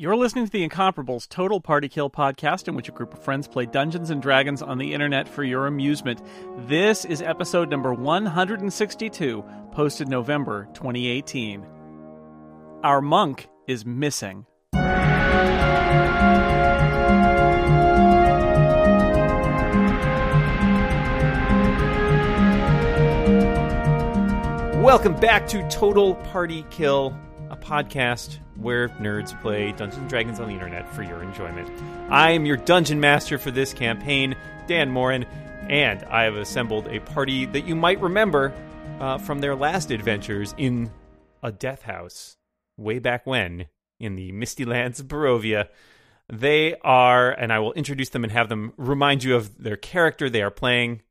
You're listening to the Incomparable's Total Party Kill podcast, in which a group of friends play Dungeons and Dragons on the internet for your amusement. This is episode number 162, posted November 2018. Our monk is missing. Welcome back to Total Party Kill, a podcast where nerds play Dungeons and Dragons on the internet for your enjoyment. I am your dungeon master for this campaign, Dan Moren, and I have assembled a party that you might remember uh, from their last adventures in a death house way back when in the misty lands of Barovia. They are, and I will introduce them and have them remind you of their character they are playing.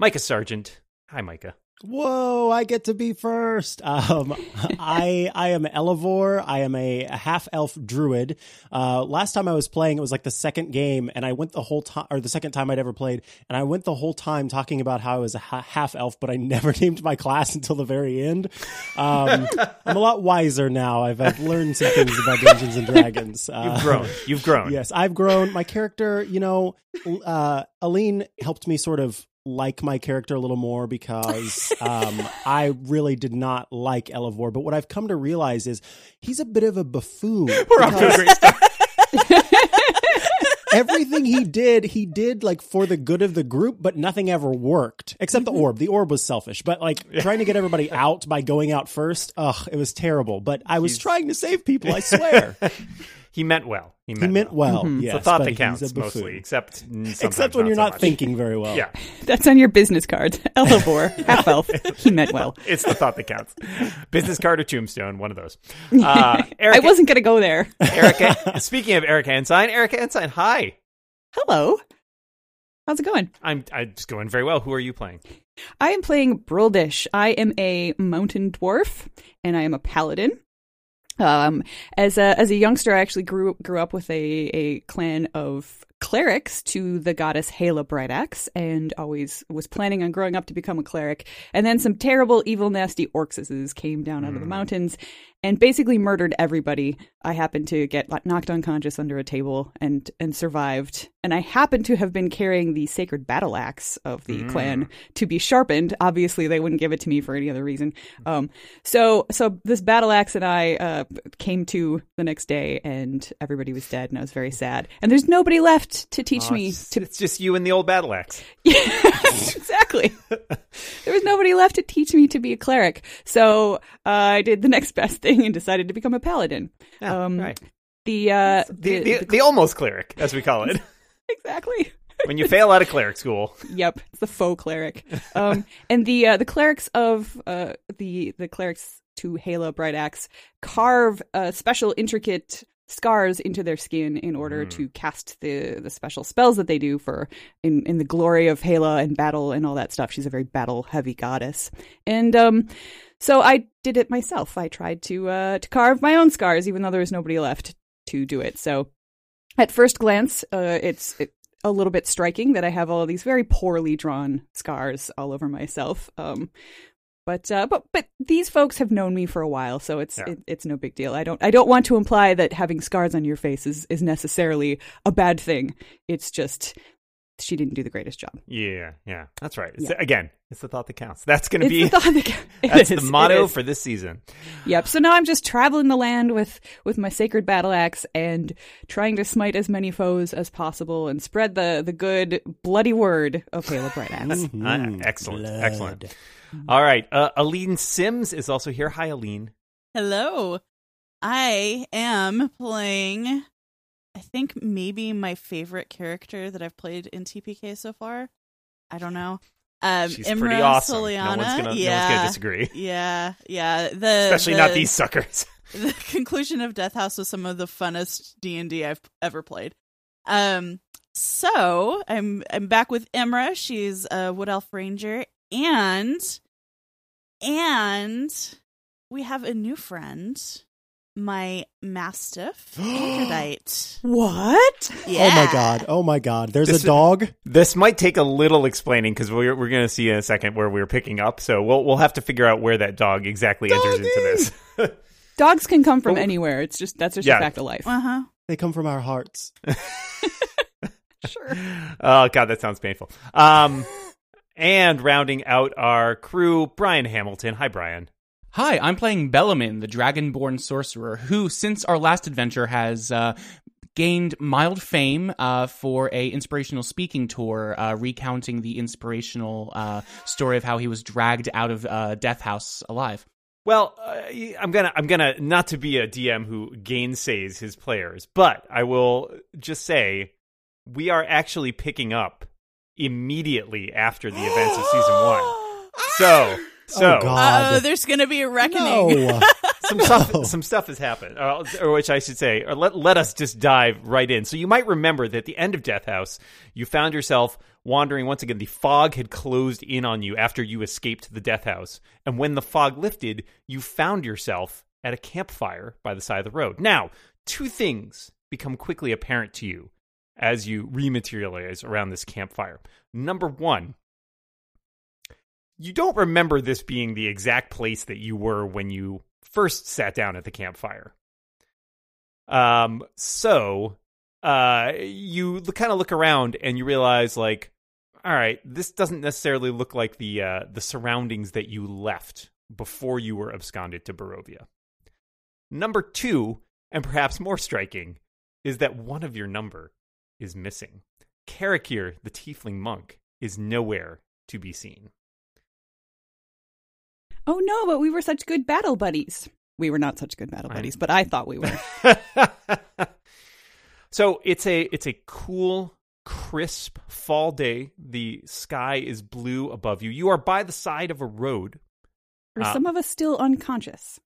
Mikah Sargent. Hi, Mikah. Whoa, I get to be first. Um, I I am Elevor. I am a, a half elf druid. Uh, last time I was playing, it was like the second game, and I went the whole time, or the second time I'd ever played, and I went the whole time talking about how I was a ha- half elf, but I never named my class until the very end. Um, I'm a lot wiser now. I've, I've learned some things about Dungeons and Dragons. Uh, You've grown. You've grown. Yes, I've grown. My character, you know, uh, Aleen helped me sort of like my character a little more because um, I really did not like Elevor. But what I've come to realize is he's a bit of a buffoon. We're off to a great start. Everything he did, he did like for the good of the group, but nothing ever worked except the orb. The orb was selfish, but like trying to get everybody out by going out first, ugh, it was terrible. But I was trying to save people, I swear. He meant well. He meant, he meant well. It's Yes, the thought that counts mostly, except Except when you're so not much. thinking very well. Yeah, That's on your business card. Elevor, half elf. He meant well. it's the thought that counts. Business card or tombstone, one of those. Uh, Erika, I wasn't going to go there. Erika. Speaking of Erika Ensign, Erika Ensign, hi. Hello. How's it going? I'm I'm just going very well. Who are you playing? I am playing Brildish. I am a mountain dwarf, and I am a paladin. Um, as a as a youngster, I actually grew grew up with a a clan of clerics to the goddess Hela Brightaxe, and always was planning on growing up to become a cleric. And then some terrible, evil, nasty orcses came down out of the mountains and basically murdered everybody. I happened to get knocked unconscious under a table and and survived. And I happened to have been carrying the sacred battle axe of the clan to be sharpened. Obviously, they wouldn't give it to me for any other reason. Um, so so this battle axe and I uh, came to the next day, and everybody was dead, and I was very sad. And there's nobody left to teach Oh, me it's, to it's just you and the old battle axe. yeah, exactly. there was nobody left to teach me to be a cleric, so uh, I did the next best thing and decided to become a paladin. Yeah, um, right. The uh, The, the, the almost cleric, as we call it. exactly. when you fail out of cleric school. Yep, it's the faux cleric. Um, and the uh, the clerics of uh, the the clerics to Hela Brightaxe carve uh, special intricate scars into their skin in order to cast the the special spells that they do for in in the glory of Hela and battle and all that stuff. She's a very battle heavy goddess, and um, so I did it myself. I tried to uh, to carve my own scars, even though there was nobody left to do it. So at first glance, uh, it's it, a little bit striking that I have all of these very poorly drawn scars all over myself. Um, but uh, but but these folks have known me for a while, so it's Yeah. it, it's no big deal. I don't I don't want to imply that having scars on your face is, is necessarily a bad thing. It's just she didn't do the greatest job. Yeah, yeah, that's right. It's, Yeah. Again, it's the thought that counts. That's going to be the thought that ca- it that's is, the motto for this season. Yep. So now I'm just traveling the land with with my sacred battle axe and trying to smite as many foes as possible and spread the the good bloody word of Halo Bright Axe. Ah, excellent, blood. excellent. All right, uh, Aleen Simms is also here. Hi, Aleen. Hello. I am playing, I think maybe my favorite character that I've played in TPK so far. I don't know. Um, She's Imra pretty awesome. Soliana. No one's gonna, yeah. no gonna disagree. Yeah, yeah. The Especially the- not these suckers. the conclusion of Death House was some of the funnest D and D I've ever played. Um, so I'm I'm back with Imra. She's a Wood Elf Ranger, and and we have a new friend, my Mastiff Aphrodite. What? Yeah. Oh my god. Oh my god. There's This- a dog. This might take a little explaining because we're we're going to see in a second where we're picking up. So we'll we'll have to figure out where that dog exactly enters into this. Dogs can come from Oh. anywhere. It's just that's just Yeah. a fact of life. Uh huh. They come from our hearts. Sure. Oh god, that sounds painful. Um, and rounding out our crew, Brian Hamilton. Hi, Brian. Hi, I'm playing Bellamin, the dragonborn sorcerer, who, since our last adventure, has uh, gained mild fame uh, for a inspirational speaking tour, uh, recounting the inspirational uh, story of how he was dragged out of uh, Death House alive. Well, uh, I'm gonna I'm gonna not to be a DM who gainsays his players, but I will just say we are actually picking up immediately after the events of season one. So, so Oh, God. Uh, there's gonna be a reckoning. No. some stuff some stuff has happened or, or which i should say or let, let us just dive right in so you might remember that at the end of death house you found yourself wandering once again the fog had closed in on you after you escaped the death house and when the fog lifted you found yourself at a campfire by the side of the road now two things become quickly apparent to you as you rematerialize around this campfire number one you don't remember this being the exact place that you were when you first sat down at the campfire. Um, so uh, you kind of look around and you realize, like, all right, this doesn't necessarily look like the uh, the surroundings that you left before you were absconded to Barovia. Number two, and perhaps more striking, is that one of your number is missing. Karakir, the tiefling monk, is nowhere to be seen. Oh no, but we were such good battle buddies. We were not such good battle buddies, but I thought we were. so it's a it's a cool crisp fall day the sky is blue above you you are by the side of a road Are Uh, some of us still unconscious?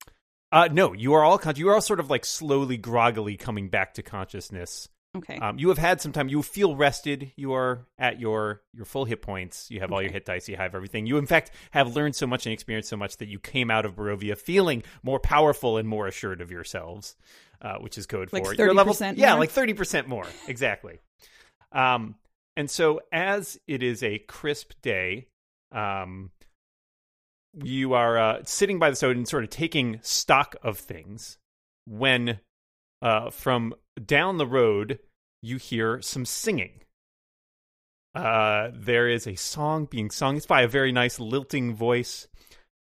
uh no you are all con- you are all sort of like slowly groggily coming back to consciousness Okay. um, you have had some time. You feel rested. You are at your your full hit points. You have all your hit dice. You have everything. You in fact have learned so much and experienced so much that you came out of barovia feeling more powerful and more assured of yourselves uh, which is code Like for your level 30% yeah like 30% more. Exactly. Um and so as it is a crisp day um you are uh, sitting by the soda and sort of taking stock of things when uh, from down the road you hear some singing. Uh, there is a song being sung. It's by a very nice lilting voice.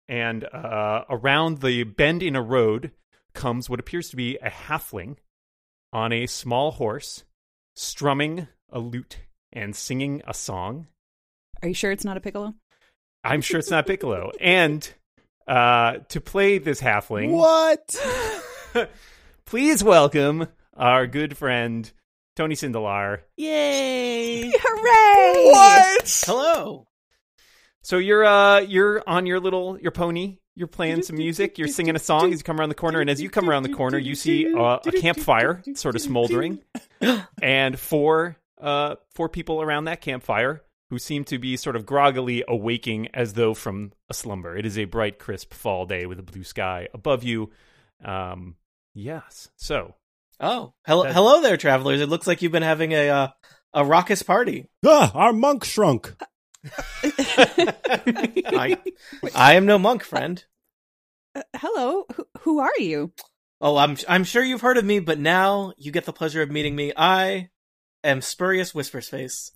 And uh, around the bend in a road comes what appears to be a halfling on a small horse, strumming a lute and singing a song. Are you sure it's not a piccolo? I'm sure it's not Piccolo. And uh, to play this halfling, What? please welcome our good friend Tony Sindelar. Yay! Hooray! What? Hello. So you're uh you're on your little your pony. You're playing some music. You're singing a song as you come around the corner, and as you come around the corner, you see uh, a campfire sort of smoldering, and four uh four people around that campfire who seem to be sort of groggily awaking as though from a slumber. It is a bright, crisp fall day with a blue sky above you. Um, yes. So Oh, hello, That- hello there, travelers. It looks like you've been having a uh, a raucous party. Ah, our monk shrunk. I, I am no monk, friend. Uh, hello. Who, who are you? Oh, I'm I'm sure you've heard of me, but now you get the pleasure of meeting me. I am Spurious Whispersface,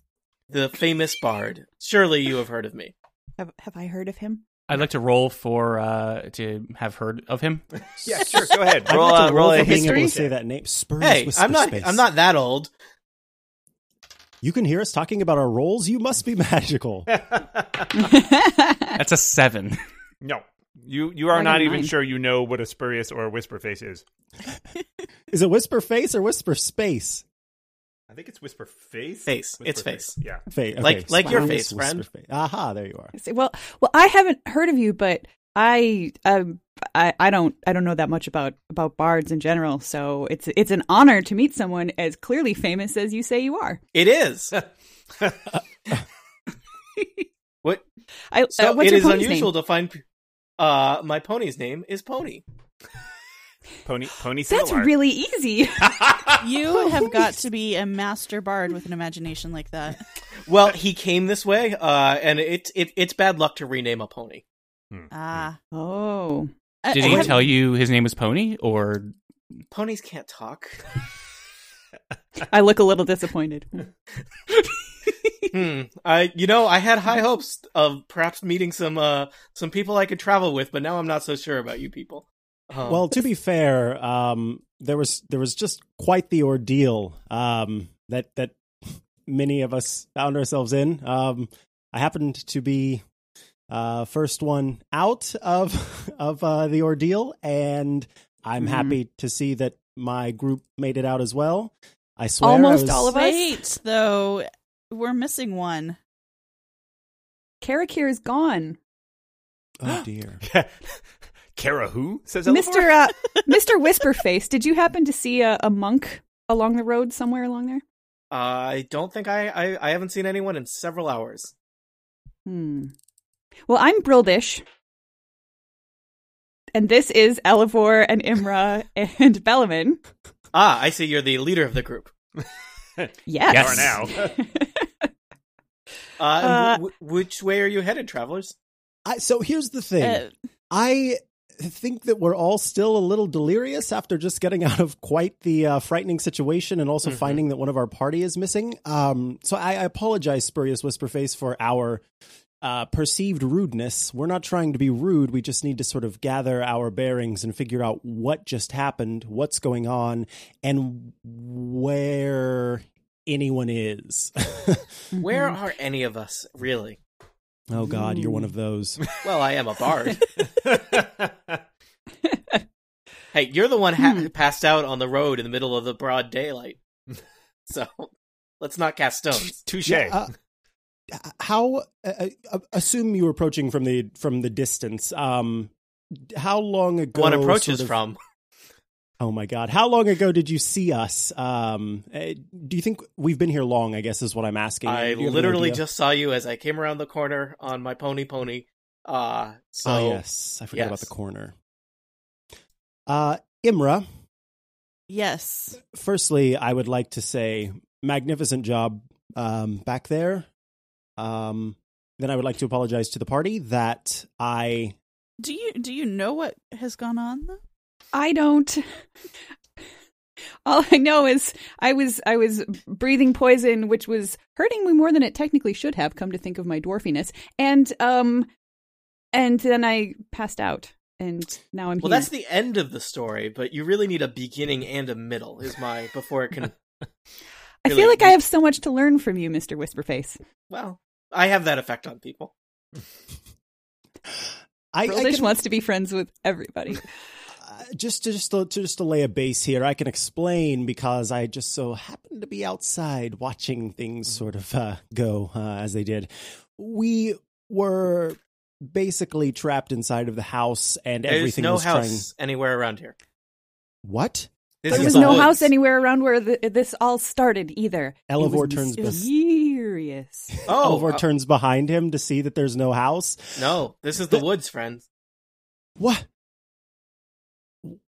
the famous bard. Surely you have heard of me. Have Have I heard of him? I'd like to roll for uh, to have heard of him. yeah, sure. Go ahead. I'd Roll, like uh, to roll a for being able to say that name. Spurs Hey, I'm not space. I'm not that old. You can hear us talking about our roles. You must be magical. That's a seven. No, you you are I not even nine. sure you know what a spurious or a whisper face is. Is it whisper face or whisper space? I think it's whisper face. Face. It's Whisper face. Yeah. Fa- okay, Like- like your face, friend. face. Aha, there you are. Well, well, I haven't heard of you, but I, um, I, I don't, I don't know that much about about bards in general. So it's it's an honor to meet someone as clearly famous as you say you are. It is. what? I, uh, So what's it your is pony's unusual name? to find. Uh, my pony's name is Pony. Pony pony. That's Sindelar. really easy. You have got to be a master bard with an imagination like that. Well, he came this way, uh, and it's it, it's bad luck to rename a pony. Hmm. Ah, oh, Uh, Did he tell you his name was Pony or Ponies can't talk. I look a little disappointed. hmm. I, you know, I had high hopes of perhaps meeting some, uh, some people I could travel with, but now I'm not so sure about you people. Um, Well, to be fair, um, there was there was just quite the ordeal um, that that many of us found ourselves in. Um, I happened to be uh, first one out of of uh, the ordeal, and I'm Mhm. happy to see that my group made it out as well. I swear, I Almost was- all of us. Wait, though, we're missing one. Karakir is gone. Oh dear. Kara who? Says Mr. Elevor? Uh, Mr. Whisperface, did you happen to see a, a monk along the road somewhere along there? I don't think I, I, I haven't seen anyone in several hours. Hmm. Well, I'm Brildish. And this is Elevor and Imra and Bellaman. Ah, I see you're the leader of the group. Yes. Yes. now. Uh, Uh, w- which way are you headed, travelers? I, so here's the thing. Uh, I think that we're all still a little delirious after just getting out of quite the uh, frightening situation and also Mhm. finding that one of our party is missing. Um, so I, I apologize, Spurious Whisperface, for our uh, perceived rudeness. We're not trying to be rude. We just need to sort of gather our bearings and figure out what just happened, what's going on, and where anyone is. Where Mm-hmm. are any of us, really? Oh, God, you're one of those. Well, I am a bard. hey, you're the one ha- Hmm. who passed out on the road in the middle of the broad daylight. So let's not cast stones. Touche. Yeah, uh, how uh, uh, assume you were approaching from the from the distance um how long ago One approaches sort of- from. Oh my god. How long ago did you see us? Um uh, do you think we've been here long i guess is what i'm asking. I Do you have an literally just saw you as I came around the corner on my pony pony. Uh, so oh yes. I forgot about the corner. Uh imra. Yes. firstly i would like to say magnificent job um back there. Um then i would like to apologize to the party that i Do you do you know what has gone on though? I don't. All I know is I was I was breathing poison, which was hurting me more than it technically should have. Come to think of my dwarfiness, and um, and then I passed out, and now I'm well, here. that's the end of the story, but you really need a beginning and a middle. Is my before it can. I really- feel like I have so much to learn from you, Mister Whisperface. Well, I have that effect on people. I, I can- wants to be friends with everybody. Uh, just to just to, to just to lay a base here, I can explain because I just so happened to be outside watching things sort of uh, go uh, as they did. We were basically trapped inside of the house, and There's everything no was house trying. anywhere around here. What? This There is was the no woods. house anywhere around where the, this all started either. Elevor turns was bes- mysterious. Oh, Elvor uh, turns behind him to see that there's no house. no, this is the woods, friends. What?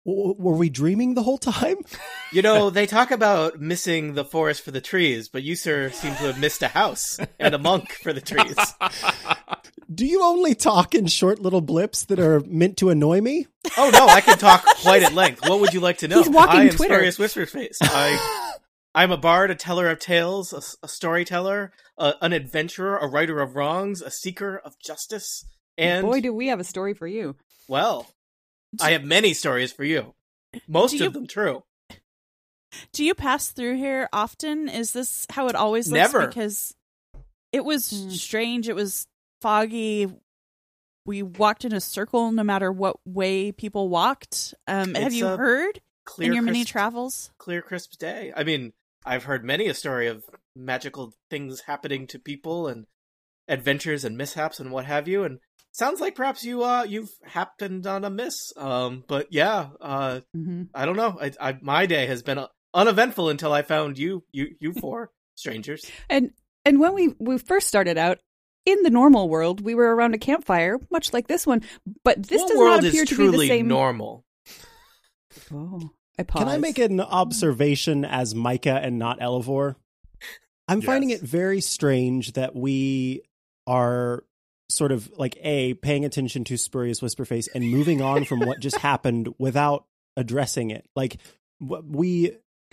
W- were we dreaming the whole time? You know, they talk about missing the forest for the trees, but you, sir, seem to have missed a house and a monk for the trees. Do you only talk in short little blips that are meant to annoy me? Oh no, I can talk quite at length. What would you like to know? He's walking I am Twitter. Spurious Whisperface. I, I'm a bard, a teller of tales, a, a storyteller, a, an adventurer, a righter of wrongs, a seeker of justice, and Boy, do we have a story for you. well, I have many stories for you. Most Do you- of them true. Do you pass through here often? Is this how it always looks? Never. Because it was Hmm. strange. It was foggy. We walked in a circle no matter what way people walked. Um, have you heard Clear, in your many crisp- travels? clear, crisp day. I mean, I've heard many a story of magical things happening to people and adventures and mishaps and what have you. And sounds like perhaps you uh you've happened on a miss. Um, but yeah, uh, hmm I don't know. I, I my day has been uh, uneventful until I found you, you, you four strangers. And and when we we first started out in the normal world, we were around a campfire, much like this one. But this what does world not appear is to be the same. normal? oh, I pause. Can I make an observation as Mikah and not Elevor? I'm finding it very strange that we are sort of like a paying attention to spurious whisperface and moving on from what just happened without addressing it. Like we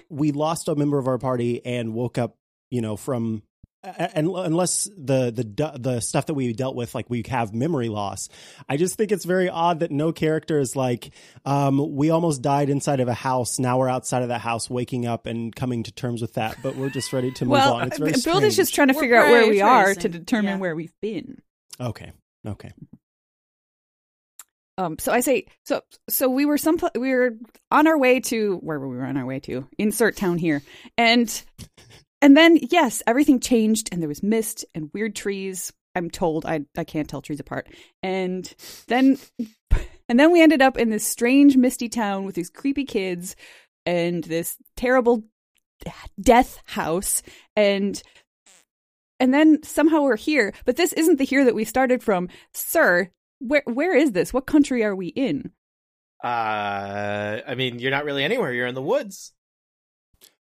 we lost a member of our party and woke up, you know, from and unless the the the stuff that we dealt with like we have memory loss i just think it's very odd that no character is like um we almost died inside of a house now we're outside of that house waking up and coming to terms with that but we're just ready to move well, on it's very Bill strange. is just trying to We're figure out where very we are to determine Yeah. where we've been. Okay. Okay. Um, so I say, so so we were some we were on our way to where were we on our way to? Insert town here, and and then yes, everything changed, and there was mist and weird trees. I'm told I I can't tell trees apart, and then and then we ended up in this strange misty town with these creepy kids and this terrible death house. And and then somehow we're here. But this isn't the here that we started from. Sir where where is this? What country are we in? Uh, I mean, you're not really anywhere. You're in the woods.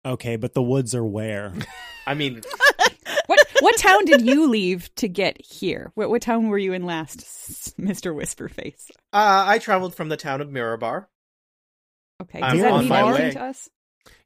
okay but the woods are where? I mean, what what town did you leave to get here? What, what town were you in last mr whisperface? Uh, I traveled from the town of Mirabar. okay I'm does that on mean anything to us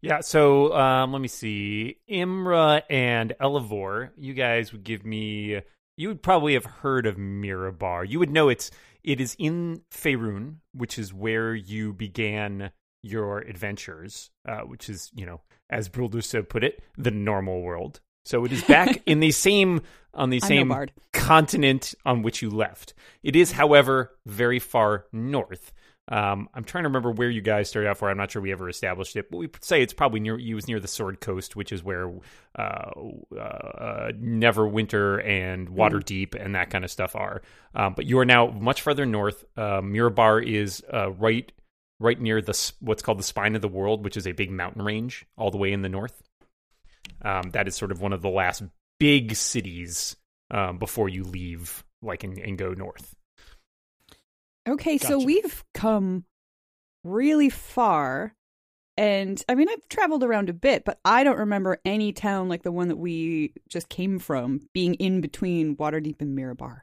Yeah, so um, let me see. Imra and Elevor, you guys would give me. You would probably have heard of Mirabar. You would know it's. It is in Faerun, which is where you began your adventures, uh, which is, you know, as Bruldusa put it, the normal world. So it is back in the same on the no same continent on which you left. It is, however, very far north. Um, I'm trying to remember where you guys started out for. I'm not sure we ever established it, but we say it's probably near. You was near the Sword Coast, which is where uh, uh, Neverwinter and Waterdeep and that kind of stuff are. Um, but you are now much further north. Uh, Mirabar is uh, right right near the what's called the Spine of the World, which is a big mountain range all the way in the north. Um, that is sort of one of the last big cities um, before you leave, like and, and go north. Okay, so we've come really far. And I mean, I've traveled around a bit, but I don't remember any town like the one that we just came from being in between Waterdeep and Mirabar.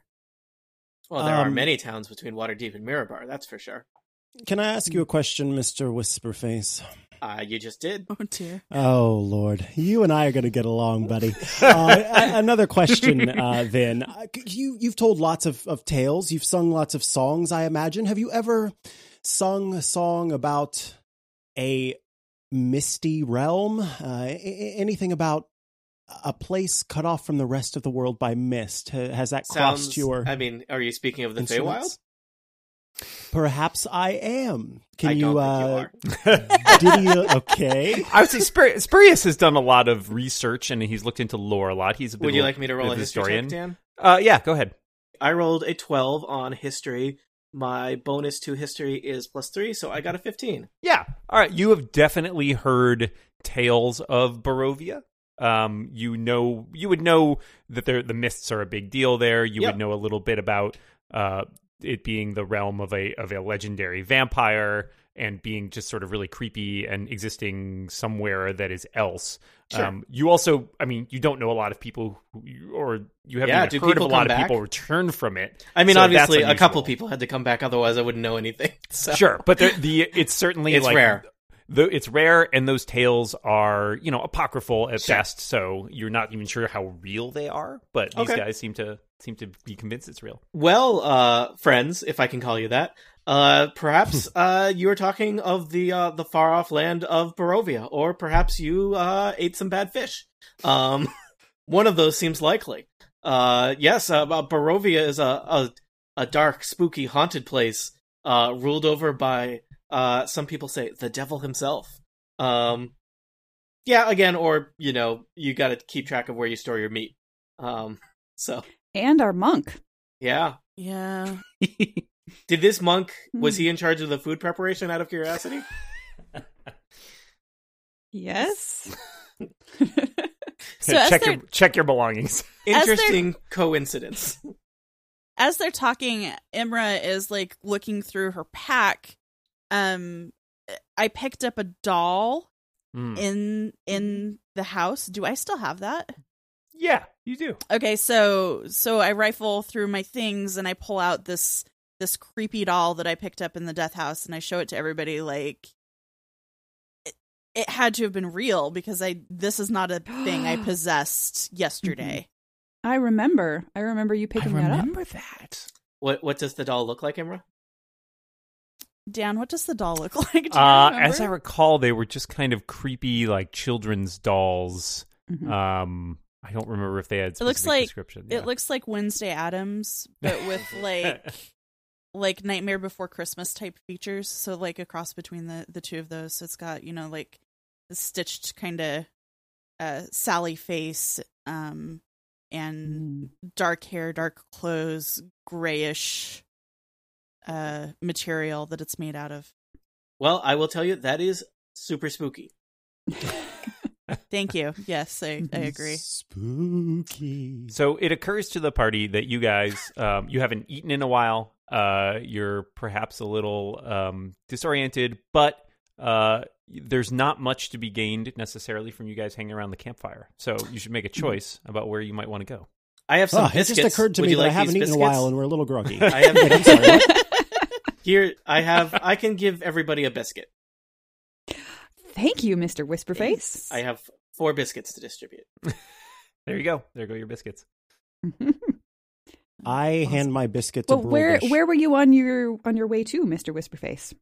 Well, there are Um, many towns between Waterdeep and Mirabar. That's for sure. can i ask you a question mr whisperface Uh, you just did. Oh dear. Oh Lord, you and I are going to get along, buddy. Uh, another question, uh, then. Uh, You you've told lots of, of tales. You've sung lots of songs. I imagine. Have you ever sung a song about a misty realm? Uh, a- a- anything about a place cut off from the rest of the world by mist? Has that crossed your? I mean, are you speaking of the Feywild? Instruments? Perhaps I am. Can I you? don't uh, you are. did you? Okay. I would say Spur- Spurious has done a lot of research and he's looked into lore a lot. He's a bit Would you like me to roll bit a of history historian. check, Dan? Uh, yeah, go ahead. I rolled a 12 on history. My bonus to history is plus 3, so I got a 15. Yeah. All right. You have definitely heard tales of Barovia. Um, you know, you would know that there, the mists are a big deal there. You Yep. would know a little bit about uh, it being the realm of a of a legendary vampire and being just sort of really creepy and existing somewhere that is else. Sure. Um, you also, I mean, you don't know a lot of people, who, or you haven't Yeah, heard of a lot come of people return from it. I mean, So obviously, a couple people had to come back, otherwise I wouldn't know anything. So. Sure, but the, the it's certainly It's like rare. The, it's rare, and those tales are you know apocryphal at Sure. best, so you're not even sure how real they are. But these Okay. guys seem to seem to be convinced it's real. Well, uh, friends, if I can call you that, uh, perhaps uh, you were talking of the uh, the far off land of Barovia, or perhaps you uh, ate some bad fish. Um, one of those seems likely. Uh, yes, uh, Ba- Barovia is a, a a dark, spooky, haunted place, uh, ruled over by uh, some people say the devil himself. Um, yeah, again, or you know, you got to keep track of where you store your meat. Um, so And our monk. yeah. Yeah. Did this monk was Hmm. he in charge of the food preparation out of curiosity? Yes. So as check your check your belongings. Interesting coincidence. as they're talking, Imra is like looking through her pack. Um, I picked up a doll Hmm. in in the house. Do I still have that? Yeah, You do. Okay, so so I rifle through my things and I pull out this this creepy doll that I picked up in the death house and I show it to everybody like it, it had to have been real because I this is not a thing I possessed yesterday. I remember. I remember you picking I that up. I remember that. What what does the doll look like, Imra? Dan, what does the doll look like? Do you Uh, as I recall, they were just kind of creepy, like children's dolls. Mhm. Um, I don't remember if they had. It looks like- description. It looks like Wednesday Addams, but with like like Nightmare Before Christmas type features. So like a cross between the the two of those. So it's got you know like the stitched kind of uh Sally face, um, and Mm. dark hair, dark clothes, grayish uh material that it's made out of. Well, I will tell you that is super spooky. Thank you. Yes, I, I agree. Spooky. So it occurs to the party that you guys um, you haven't eaten in a while. Uh, you're perhaps a little um, disoriented, but uh, there's not much to be gained necessarily from you guys hanging around the campfire. So you should make a choice about where you might want to go. I have some Oh, it just occurred to Would me that like I haven't these eaten in a while and we're a little groggy. I have Wait, I'm sorry. What? Here, I have. I can give everybody a biscuit. Thank you, Mr. Whisperface. I have four biscuits to distribute. There you go. There go your biscuits. I hand my biscuit to well, where where were you on your on your way to, Mr. Whisperface?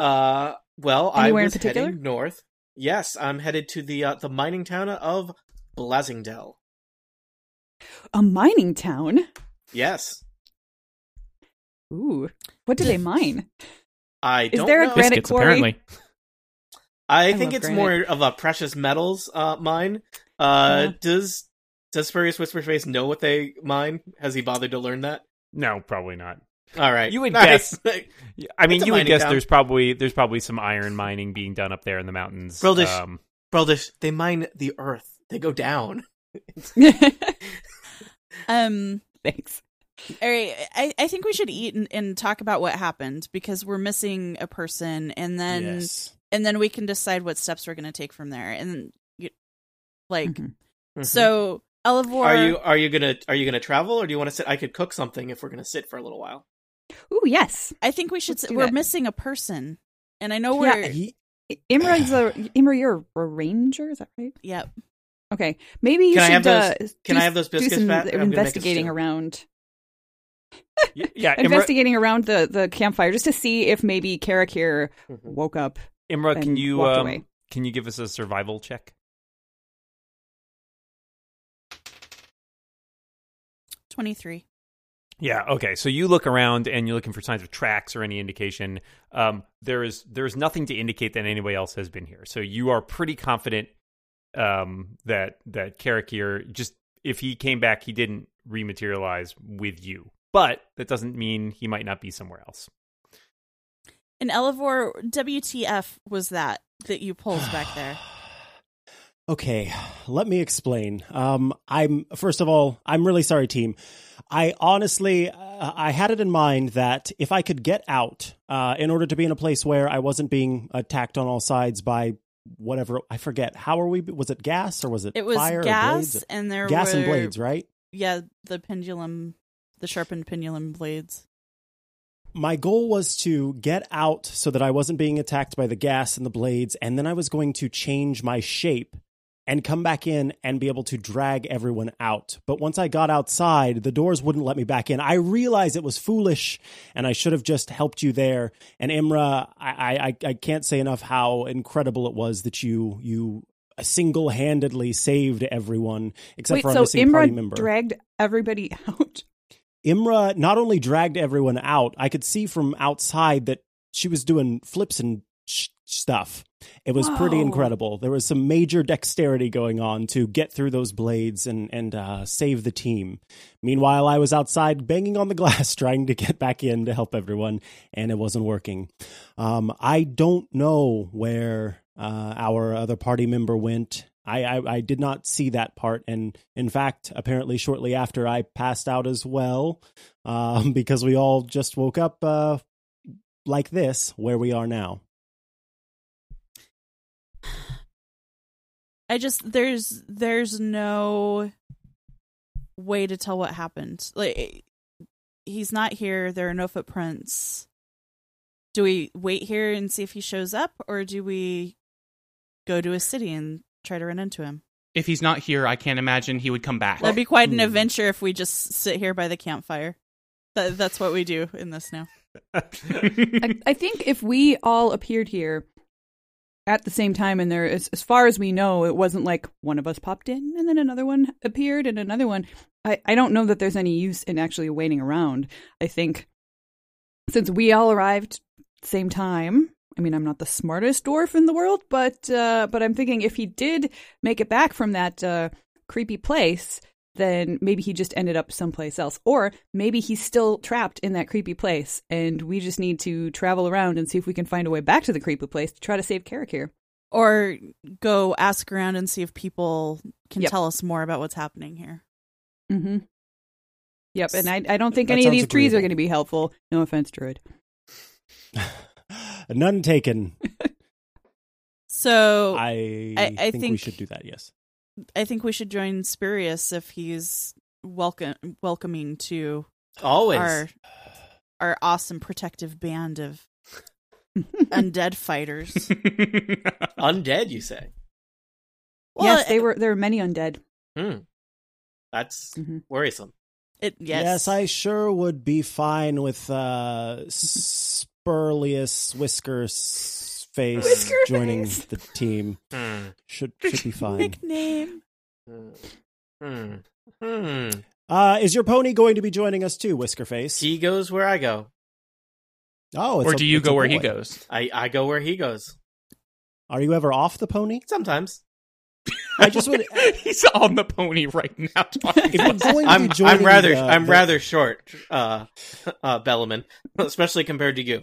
Uh, well, Anywhere I in was particular? heading north. Yes, I'm headed to the uh, the mining town of Blasingdell. A mining town. Yes, Ooh, what do they mine? I Is don't there a granite Biscuits, quarry? apparently. I, I think it's granite. more of a precious metals uh, mine. Uh, Uh-huh. does does Spurious Whisperface know what they mine? Has he bothered to learn that? No, probably not. All right, You would Nice. I mean, you would guess town. there's probably there's probably some iron mining being done up there in the mountains. Brildish. Um, Broldish, they mine the earth. They go down. Um Thanks. All right, I, I think we should eat and, and talk about what happened because we're missing a person, and then yes. and then we can decide what steps we're going to take from there. And you, like, Mhm. Mhm. so Elevor, are you are you gonna are you gonna travel or do you want to sit? I could cook something if we're gonna sit for a little while. Ooh, yes. I think we should. Let's s- do We're that. missing a person, and I know Yeah, we're. He- Imra's a Imra, you're a ranger, is that right? Yep. Okay, maybe you Can I should have those- uh, can do, I have those do biscuits some back? I'm gonna make a investigating around y- yeah, Imra, investigating around the the campfire just to see if maybe Karakir Mhm. woke up. Imra, can you um, away. can you give us a survival check? Twenty three. Yeah. Okay. So you look around and you're looking for signs of tracks or any indication. Um, there is there is nothing to indicate that anybody else has been here. So you are pretty confident um, that that Karakir just if he came back, he didn't rematerialize with you. But that doesn't mean he might not be somewhere else. And Elevor, WTF was that that you pulled back there? Okay, let me explain. Um, I'm first of all, I'm really sorry, team. I honestly, uh, I had it in mind that if I could get out, uh, in order to be in a place where I wasn't being attacked on all sides by whatever I forget. How are we? Was it gas or was it? It was fire or gas, blades? and there gas were and blades, right? Yeah, the pendulum, the sharpened pendulum blades. my goal was to get out so that I wasn't being attacked by the gas and the blades, and then I was going to change my shape and come back in and be able to drag everyone out. But once I got outside, the doors wouldn't let me back in. I realized it was foolish and I should have just helped you there. And Imra, I, I, I can't say enough how incredible it was that you, you single handedly saved everyone except Wait, for a so missing party member. dragged everybody out. Imra not only dragged everyone out, I could see from outside that she was doing flips and sh- stuff. It was pretty incredible. There was some major dexterity going on to get through those blades and and uh, save the team. Meanwhile, I was outside banging on the glass, trying to get back in to help everyone, and it wasn't working. Um, I don't know where uh, our other party member went. I, I, I did not see that part, and in fact, apparently, shortly after, I passed out as well, um, because we all just woke up uh, like this, where we are now. I just there's there's no way to tell what happened? Like he's not here, there are no footprints. Do we wait here and see if he shows up or do we go to a city and try to run into him? If he's not here, I can't imagine he would come back. That'd be quite an Hmm. adventure if we just sit here by the campfire. That, that's what we do in this now. I, I think if we all appeared here at the same time, and there, as, as far as we know, it wasn't like one of us popped in and then another one appeared and another one. I, I don't know that there's any use in actually waiting around. I think since we all arrived same time. I mean, I'm not the smartest dwarf in the world, but uh, but I'm thinking if he did make it back from that uh, creepy place, then maybe he just ended up someplace else. Or maybe he's still trapped in that creepy place, and we just need to travel around and see if we can find a way back to the creepy place to try to save Karakir. Or go ask around and see if people can Yep. tell us more about what's happening here. Mm-hmm. Yep, and I, I don't think That any of sounds these trees are going to be helpful. No offense, Druid. None taken. So I, I- I think, we should do that. Yes. I think we should join Spurious if he's welcome welcoming to Always. our our awesome protective band of undead fighters. Undead, you say? Well, yes, they were. There were many undead. Hmm. That's Mhm. worrisome. It, yes. I sure would be fine with uh, Spurlius Whiskers face Whisker joining face. the team. Hmm. Should should be fine. nickname. Hmm. Hmm. Hmm. Uh, is your pony going to be joining us too, Whiskerface? He goes where I go. oh, it's or a- do you it's go where he goes? I, I go where he goes. Are you ever off the pony? Sometimes. I just would. He's on the pony right now. Talking If you're going to I'm I'm rather the- I'm the- rather short, uh, uh, Bellaman, especially compared to you.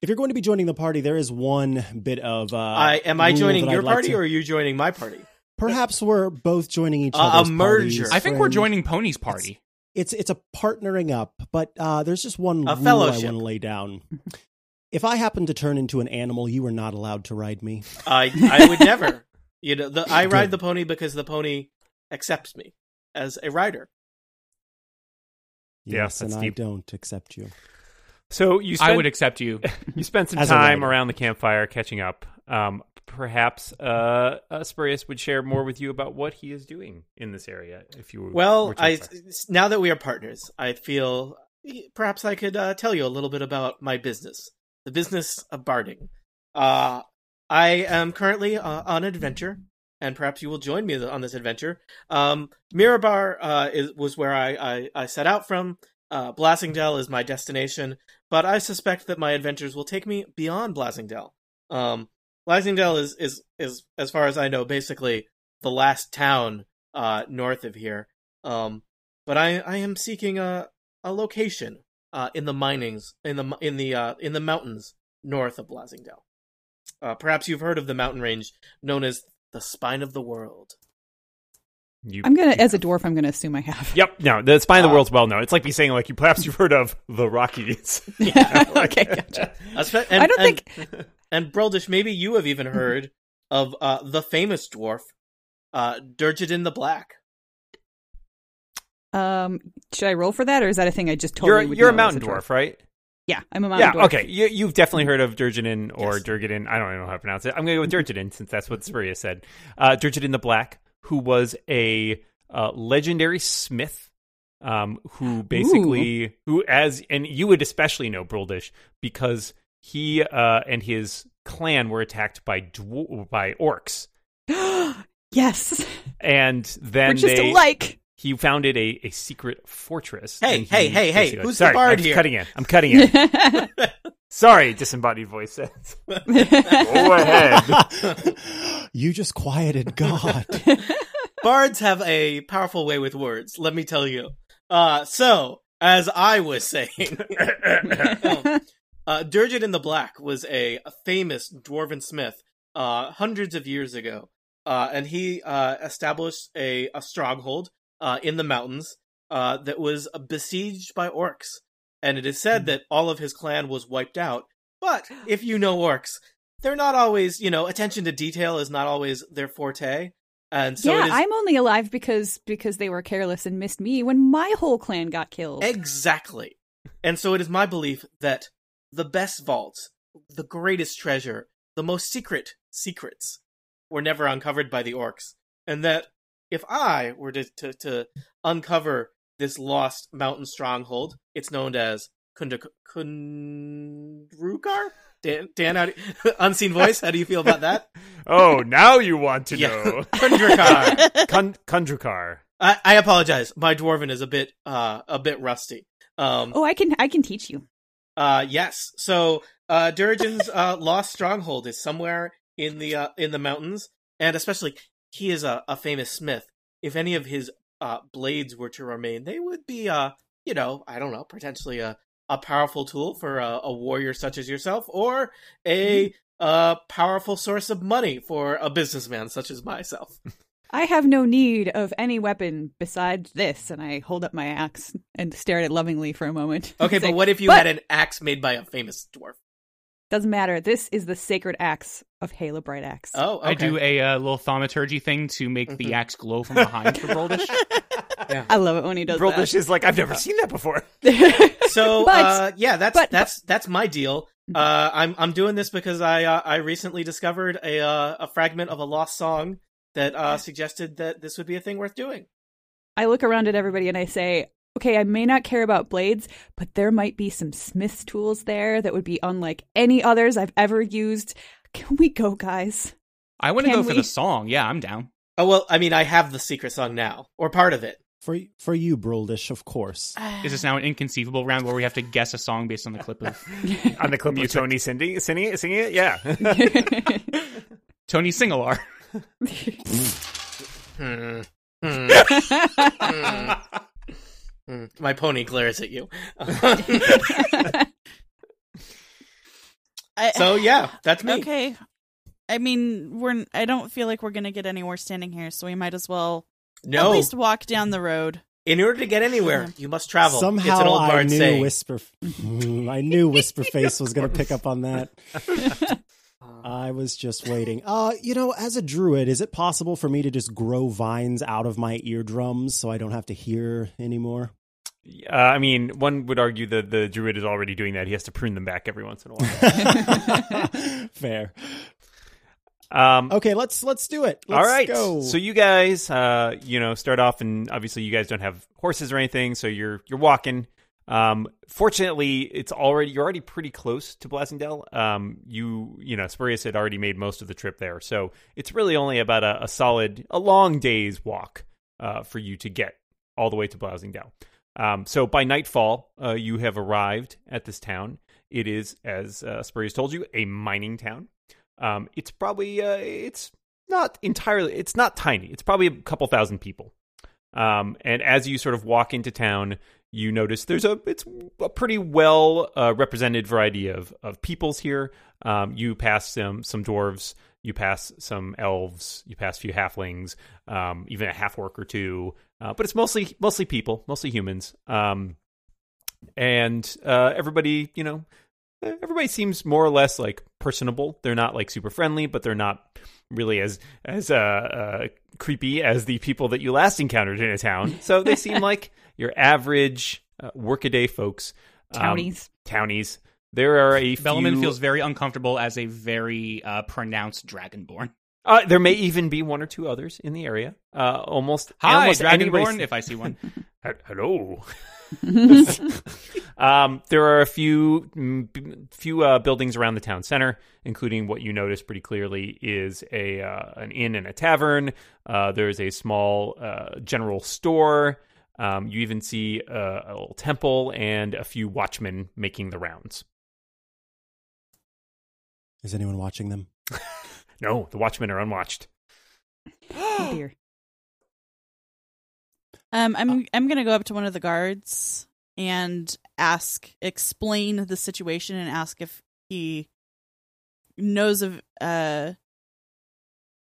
If you're going to be joining the party, there is one bit of. Uh, I am I joining your I'd like party to- or are you joining my party? perhaps we're both joining each Uh, a merger. parties, I think we're joining Pony's party. It's it's a partnering up, but uh, there's just one A rule fellowship. I want to lay down. If I happen to turn into an animal, you are not allowed to ride me. I I would never. You know, the, I ride the pony because the pony accepts me as a rider. Yeah, Yes, and that's I deep. don't accept you. So you spent, I would accept you. you spent some time around the campfire catching up. Um, perhaps uh, uh, would share more with you about what he is doing in this area. If you Well, were to I inquire. now that we are partners, I feel perhaps I could uh, tell you a little bit about my business, the business of barding. Uh, I am currently uh, on an adventure, and perhaps you will join me on this adventure. Um, Mirabar uh, is, was where I, I, I set out from. Uh, Blasingdale is my destination, but I suspect that my adventures will take me beyond Blasingdale. Um, Blasingdale is, is, is, as far as I know, basically the last town uh, north of here. Um, but I, I am seeking a, a location uh, in the minings in the in the uh, in the mountains north of Blasingdale. Uh, perhaps you've heard of the mountain range known as the Spine of the World. You, I'm gonna, you as a dwarf, I'm gonna assume I have. Yep. No, the spine of the Uh, world's well known. It's like me saying like you perhaps you've heard of the Rockies. Yeah. Okay, gotcha. Espe- and, I don't and, think- And Broldish, maybe you have even heard of uh, the famous dwarf, uh, Durgeddin the Black. Um, should I roll for that, or is that a thing I just totally? you're you're a know as mountain dwarf, right? Yeah, I'm a mountain yeah. dwarf. Okay. You, you've definitely heard of Durgenin or Yes. Durgadin. I don't know how to pronounce it. I'm going to go with Durgadin since that's what Spurious said. Uh, Durgadin the Black, who was a uh, legendary smith. Um, who basically, who as, and you would especially know Broldish because he uh, and his clan were attacked by dw- by orcs, yes, and then we're just they alike. he founded a, a secret fortress. Hey, and hey, hey, hey, basically- who's the sorry, bard I'm here? Cutting in. I'm cutting in. sorry, disembodied voice says. Go ahead. you just quieted God. Bards have a powerful way with words, let me tell you. Uh, so, as I was saying, uh, Durgeddin the Black was a, a famous dwarven smith uh, hundreds of years ago, uh, and he uh, established a, a stronghold uh, in the mountains uh, that was besieged by orcs. And it is said hmm. that all of his clan was wiped out. But if you know orcs, they're not always, you know, attention to detail is not always their forte. And so yeah, is I'm only alive because because they were careless and missed me when my whole clan got killed. Exactly. And so it is my belief that the best vaults, the greatest treasure, the most secret secrets were never uncovered by the orcs. And that if I were to, to, to uncover this lost mountain stronghold, it's known as Kunda- Khundrakar? Dan, Dan how do unseen voice, how do you feel about that? Oh, now you want to Yeah. know. Khundrakar. Kun- Khundrakar. I, I apologize. My dwarven is a bit uh a bit rusty. Um oh, I can I can teach you. Uh yes. So uh Durgan's uh lost stronghold is somewhere in the uh, in the mountains and especially he is a, a famous smith. If any of his uh blades were to remain, they would be uh you know, I don't know, potentially a a powerful tool for a, a warrior such as yourself or a uh powerful source of money for a businessman such as myself. I have no need of any weapon besides this, and I hold up my axe and stare at it lovingly for a moment. Okay, Say, but what if you "But had an axe made by a famous dwarf? Doesn't matter. This is the sacred axe of Hala Bright Axe. Oh, okay. I do a uh, little thaumaturgy thing to make Mhm. the axe glow from behind for Broldish. I love it when he does Broldish is like, I've never seen that before. So But- uh, yeah, that's but- that's that's my deal. Uh, I'm I'm doing this because I uh, I recently discovered a uh, a fragment of a lost song that uh, suggested that this would be a thing worth doing. I look around at everybody and I say, okay, I may not care about blades, but there might be some smith's tools there that would be unlike any others I've ever used. Can we go, guys? I want to Can go for we- the song. Yeah, I'm down. Oh well, I mean, I have the secret song now, or part of it. For for you, Broldish, of course. Is this now an inconceivable round where we have to guess a song based on the clip of On the clip of Tony singing, singing it, singing it, yeah. Tony Singalar? Hmm. Hmm. Hmm. Hmm. My pony glares at you. I, so yeah, that's me. okay. I mean, we're. I don't feel like we're gonna get anywhere standing here, so we might as well No, at least walk down the road. in order to get anywhere, you must travel. Somehow it's an old I knew saying. Whisper. Mm, I knew Whisperface was going to pick up on that. I was just waiting. Uh, you know, as a druid, is it possible for me to just grow vines out of my eardrums so I don't have to hear anymore? Uh, I mean, one would argue that the druid is already doing that. He has to prune them back every once in a while. Fair. Um, Okay, let's let's do it. Let's All right. go. So you guys, uh, you know, start off, and obviously you guys don't have horses or anything, so you're you're walking. Um, fortunately, it's already you're already pretty close to Blasingdell. Um, you you know, Spurious had already made most of the trip there, so it's really only about a, a solid, a long day's walk uh, for you to get all the way to Blasingdell. Um, so by nightfall, uh, you have arrived at this town. It is, as uh, Spurious told you, a mining town. Um, it's probably uh, it's not entirely it's not tiny it's probably a couple thousand people um, and as you sort of walk into town you notice there's a it's a pretty well uh, represented variety of of peoples here um, you pass some some dwarves you pass some elves you pass a few halflings um, even a half orc or two uh, but it's mostly mostly people mostly humans um, and uh, everybody you know everybody seems more or less like personable. They're not like super friendly, but they're not really as as uh, uh, creepy as the people that you last encountered in a town. So they seem like your average uh, workaday folks. Um, Townies. townies. There are a few. Bellman feels very uncomfortable as a very uh, pronounced dragonborn. Uh, there may even be one or two others in the area. Uh, almost. Hi, almost dragonborn. race- If I see one, Hello. um, there are a few few uh, buildings around the town center, including what you notice pretty clearly is a uh, an inn and a tavern. Uh, there's a small uh, general store. Um, you even see uh, a little temple and a few watchmen making the rounds. Is anyone watching them? No, the watchmen are unwatched. Oh, dear. Um, I'm I'm gonna go up to one of the guards and ask, explain the situation, and ask if he knows of uh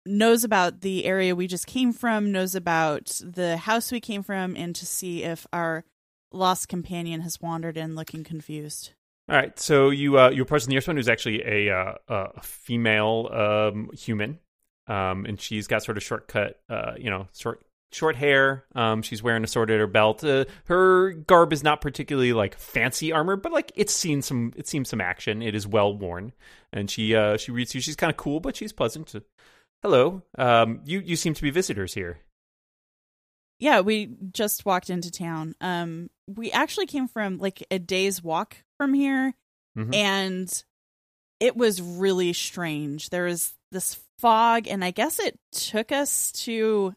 knows about the area we just came from, knows about the house we came from, and to see if our lost companion has wandered in looking confused. All right, so you uh, you approach the nearest one, who's actually a uh, a female um, human. um, and she's got sort of shortcut, uh, you know, short short hair. Um, she's wearing a sword at her belt. Uh, her garb is not particularly like fancy armor, but like it's seen some, it seems some action. It is well worn, and she uh, she reads you. She's kind of cool, but she's pleasant. Hello, um, you you seem to be visitors here. Yeah, we just walked into town. Um, we actually came from like a day's walk from here, Mhm. and it was really strange. There was this fog, and I guess it took us to,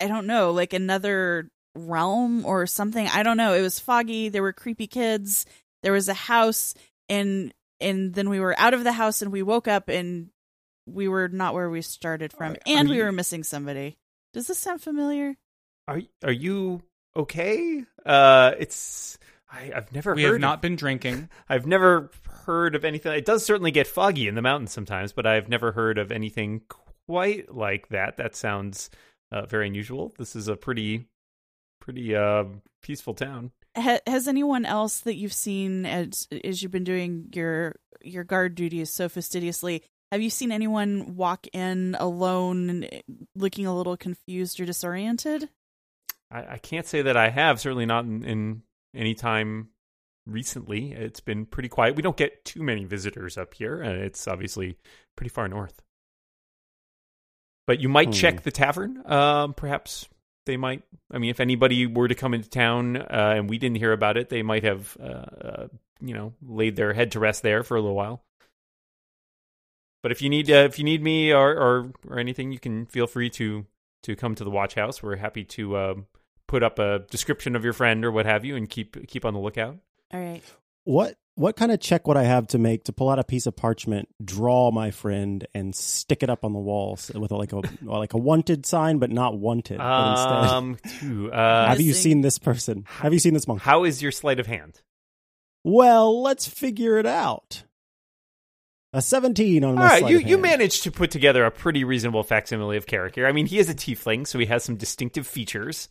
I don't know, like another realm or something. I don't know. It was foggy. There were creepy kids. There was a house, and and then we were out of the house, and we woke up, and we were not where we started from, Are- and are we you- were missing somebody. Does this sound familiar? Are are you okay? Uh, it's I, I've never We heard have not been drinking. I've never heard of anything. It does certainly get foggy in the mountains sometimes, but I've never heard of anything quite like that. That sounds uh, very unusual. This is a pretty, pretty uh, peaceful town. ha- has anyone else that you've seen as as you've been doing your your guard duties so fastidiously have you seen anyone walk in alone looking a little confused or disoriented I, I can't say that I have. Certainly not in, in any time recently. It's been pretty quiet. We don't get too many visitors up here, and it's obviously pretty far north. But you might Hmm. check the tavern. Um, perhaps they might. I mean, if anybody were to come into town uh, and we didn't hear about it, they might have, uh, uh, you know, laid their head to rest there for a little while. But if you need, uh, if you need me or, or or anything, you can feel free to to come to the watch house. We're happy to um, put up a description of your friend or what have you, and keep keep on the lookout. all right What what kind of check would I have to make to pull out a piece of parchment, draw my friend, and stick it up on the walls with like a like a wanted sign, but not wanted. but instead, Um, uh, have you seen this person? Have you seen this monk? how is your sleight of hand? Well, let's figure it out. A seventeen on All my right, you you managed to put together a pretty reasonable facsimile of character. I mean, he is a tiefling, so he has some distinctive features.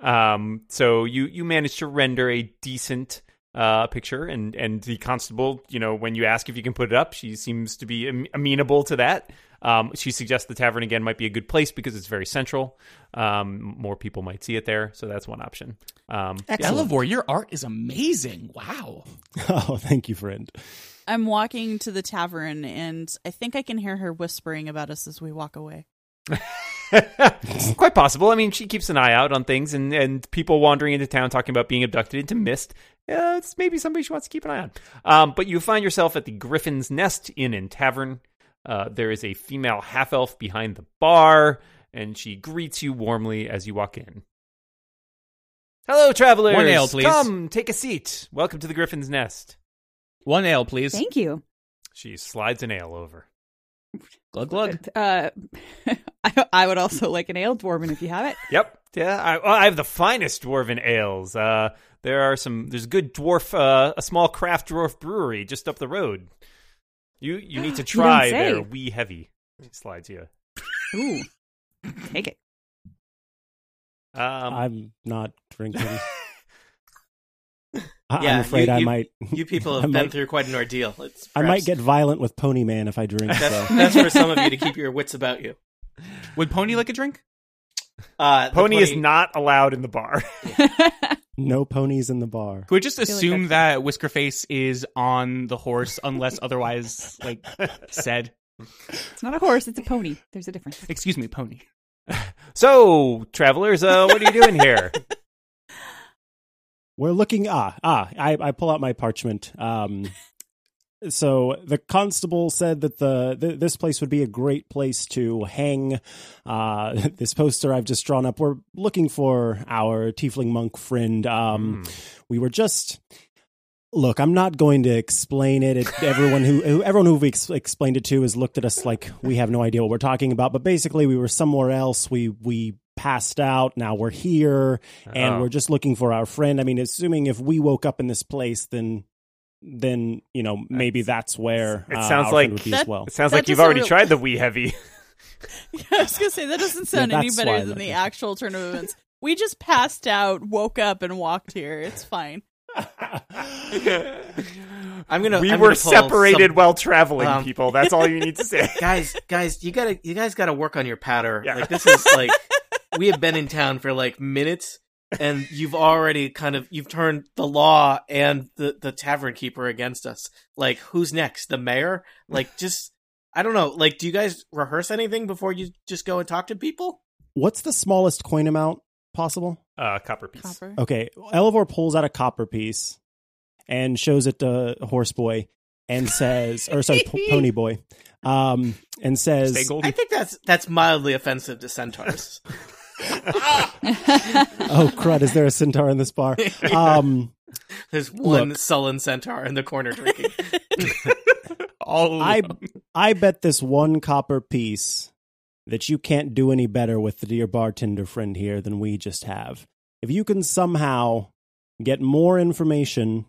Um, so you you managed to render a decent uh picture, and and the constable, you know, when you ask if you can put it up, she seems to be am- amenable to that. Um, she suggests the tavern again might be a good place because it's very central. Um, more people might see it there, so that's one option. Um, yeah. Excellent. Your art is amazing. Wow. Oh, thank you, friend. I'm walking to the tavern and i think i can hear her whispering about us as we walk away Quite possible. I mean, she keeps an eye out on things, and, and people wandering into town talking about being abducted into mist. Uh, it's maybe somebody she wants to keep an eye on. Um, but you find yourself at the Griffin's Nest Inn and Tavern. Uh, there is a female half elf behind the bar, and she greets you warmly as you walk in. Hello, travelers. One ale, please. Come, take a seat. Welcome to the Griffin's Nest. One ale, please. Thank you. She slides an ale over. Glug glug. Uh, I, I would also like an ale dwarven if you have it. Yep. Yeah, I, well, I have the finest dwarven ales. Uh, there are some. There's a good dwarf, uh, a small craft dwarf brewery just up the road. You you need to try don't their wee heavy. She slides you. Ooh, take it. Um, I'm not drinking. I- Yeah, I'm afraid you- I you- might. You people I have been might- through quite an ordeal. It's I might get violent with Pony Man if I drink. That's, So. that's for some of you to keep your wits about you. Would Pony like a drink? Uh, the Pony is not allowed in the bar. no ponies in the bar. Could we just feel like assume that Whiskerface is on the horse unless otherwise like said? It's not a horse; it's a pony. There's a difference. Excuse me, Pony. so, travelers, uh, what are you doing here? We're looking. Ah, ah. I, I pull out my parchment. Um, so the constable said that the th- this place would be a great place to hang uh, this poster I've just drawn up. We're looking for our tiefling monk friend. Um, We were just. Look, I'm not going to explain it. it everyone who, who everyone who we ex- explained it to has looked at us like we have no idea what we're talking about. But basically, we were somewhere else. We we passed out. Now we're here, and Oh. we're just looking for our friend. I mean, assuming if we woke up in this place, then then you know maybe that's where It uh, sounds our like- would be That- as well. It sounds That like you've already real- tried the wee heavy. yeah, I was gonna say that doesn't sound Yeah, any better than the actual turn of events. We just passed out, woke up, and walked here. It's fine. I'm gonna. we I'm were gonna separated some- while traveling, um, people. That's all you need to say. guys. Guys, you gotta. You guys gotta work on your patter. Yeah. Like this is like we have been in town for like minutes, and you've already kind of you've turned the law and the the tavern keeper against us. Like who's next? The mayor? Like just. I don't know. Like, do you guys rehearse anything before you just go and talk to people? What's the smallest coin amount possible? Uh, copper piece. Copper. Okay, Elevor pulls out a copper piece and shows it to Horseboy and says, or sorry, P- Pony Boy, um, and says, Stay I think that's that's mildly offensive to centaurs. "Oh crud, is there a centaur in this bar?" Um, There's one Look. sullen centaur in the corner drinking. All I I bet this one copper piece that you can't do any better with the dear bartender friend here than we just have. If you can somehow get more information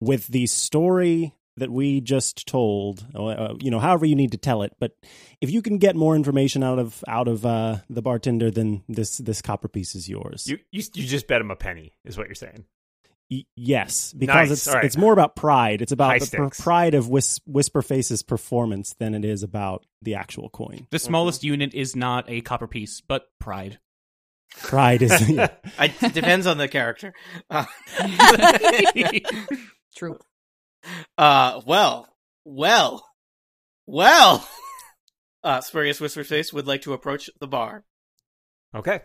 with the story that we just told, uh, you know, however you need to tell it, but if you can get more information out of out of uh, the bartender, then this this copper piece is yours. You, you you just bet him a penny, is what you're saying. Y- yes, because Nice, it's all right. it's more about pride. It's about High the pr- pride of Whis- Whisperface's performance than it is about the actual coin. the smallest unit is not a copper piece, but pride. Pride is yeah. I, it depends on the character. Uh, True. Uh, well, well, well. Uh, Spurious Whisperface would like to approach the bar. Okay.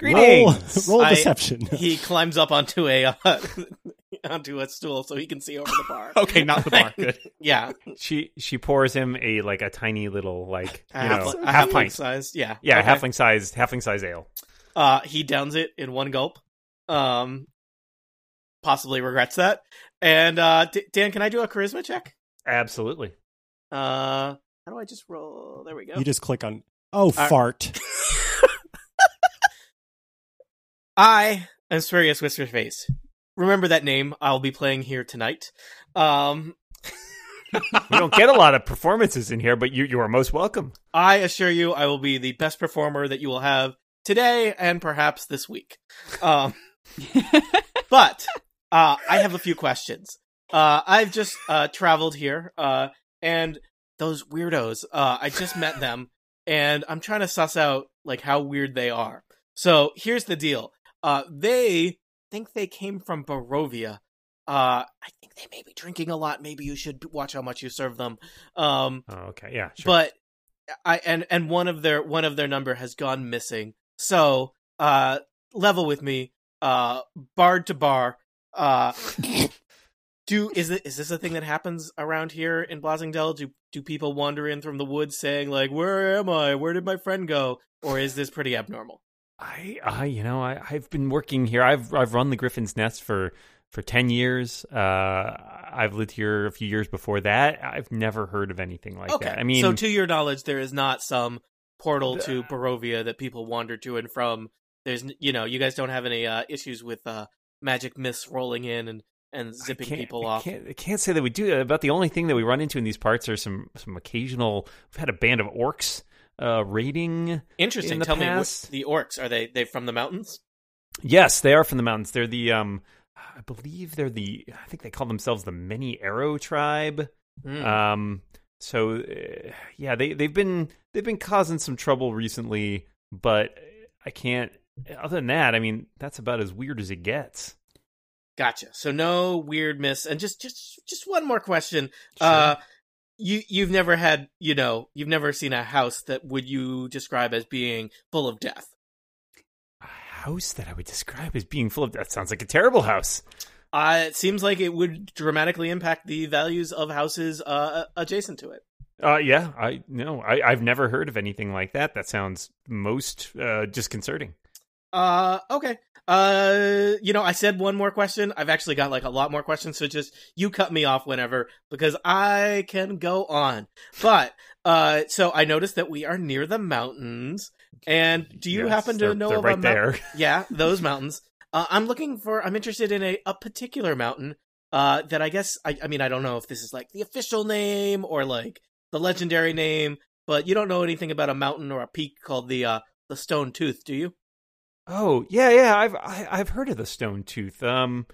roll, Greetings. roll I- deception. He climbs up onto a uh, onto a stool so he can see over the bar. Okay, not the bar. Good. Yeah, She she pours him a like a tiny little like a you half, know a half halfling pint. size. Yeah, Yeah, okay. halfling size halfling size ale. Uh, he downs it in one gulp. Um, possibly regrets that. And uh, D- Dan, can I do a charisma check? Absolutely. Uh, how do I just roll? There we go. You just click on oh Uh, fart. I am Spurious Whisperface. Remember that name I'll be playing here tonight. Um, We don't get a lot of performances in here, but you you are most welcome. I assure you I will be the best performer that you will have today and perhaps this week. Um, but uh, I have a few questions. Uh, I've just uh, traveled here, uh, and those weirdos, uh, I just met them, and I'm trying to suss out like how weird they are. So here's the deal: uh, they think they came from Barovia. Uh, I think they may be drinking a lot. Maybe you should watch how much you serve them. Um, Oh, okay, yeah, sure. but I and and one of their one of their number has gone missing. So, uh, level with me, uh, bard to bar. Uh, do is it is this a thing that happens around here in Blasingdale? Do do people wander in from the woods saying like, "Where am I? Where did my friend go?" Or is this pretty abnormal? I, I, you know, I, I've been working here. I've, I've run the Griffin's Nest for, for ten years. Uh, I've lived here a few years before that. I've never heard of anything like okay, that. I mean, so to your knowledge, there is not some portal to Barovia that people wander to and from. There's, you know, you guys don't have any uh, issues with uh, magic mists rolling in and and zipping people I off. Can't, I can't say that we do. About the only thing that we run into in these parts are some some occasional. We've had a band of orcs uh, raiding. Interesting. in the Tell me, what, the orcs are they? They from the mountains? Yes, they are from the mountains. They're the um, I believe they're the. I think they call themselves the Many Arrow Tribe. Hmm. Um, so uh, yeah, they they've been they've been causing some trouble recently, but I can't. Other than that, I mean, that's about as weird as it gets. Gotcha. So no weird miss. And just just just one more question. Uh, you you've never had you know you've never seen a house that would you describe as being full of death? A house that I would describe as being full of death sounds like a terrible house. Uh, it seems like it would dramatically impact the values of houses uh, adjacent to it. Uh, yeah, I no, I, I've never heard of anything like that. That sounds most uh, disconcerting. Uh, okay. Uh, you know, I said one more question. I've actually got like a lot more questions, so just you cut me off whenever because I can go on. But uh, so I noticed that we are near the mountains, and do you Yes, happen to know of right there? Yeah, those mountains. Uh, I'm looking for. I'm interested in a a particular mountain. Uh, that I guess I. I mean, I don't know if this is like the official name or like the legendary name, but you don't know anything about a mountain or a peak called the uh the Stone Tooth, do you? Oh yeah, yeah. I've I, I've heard of the Stone Tooth. Um,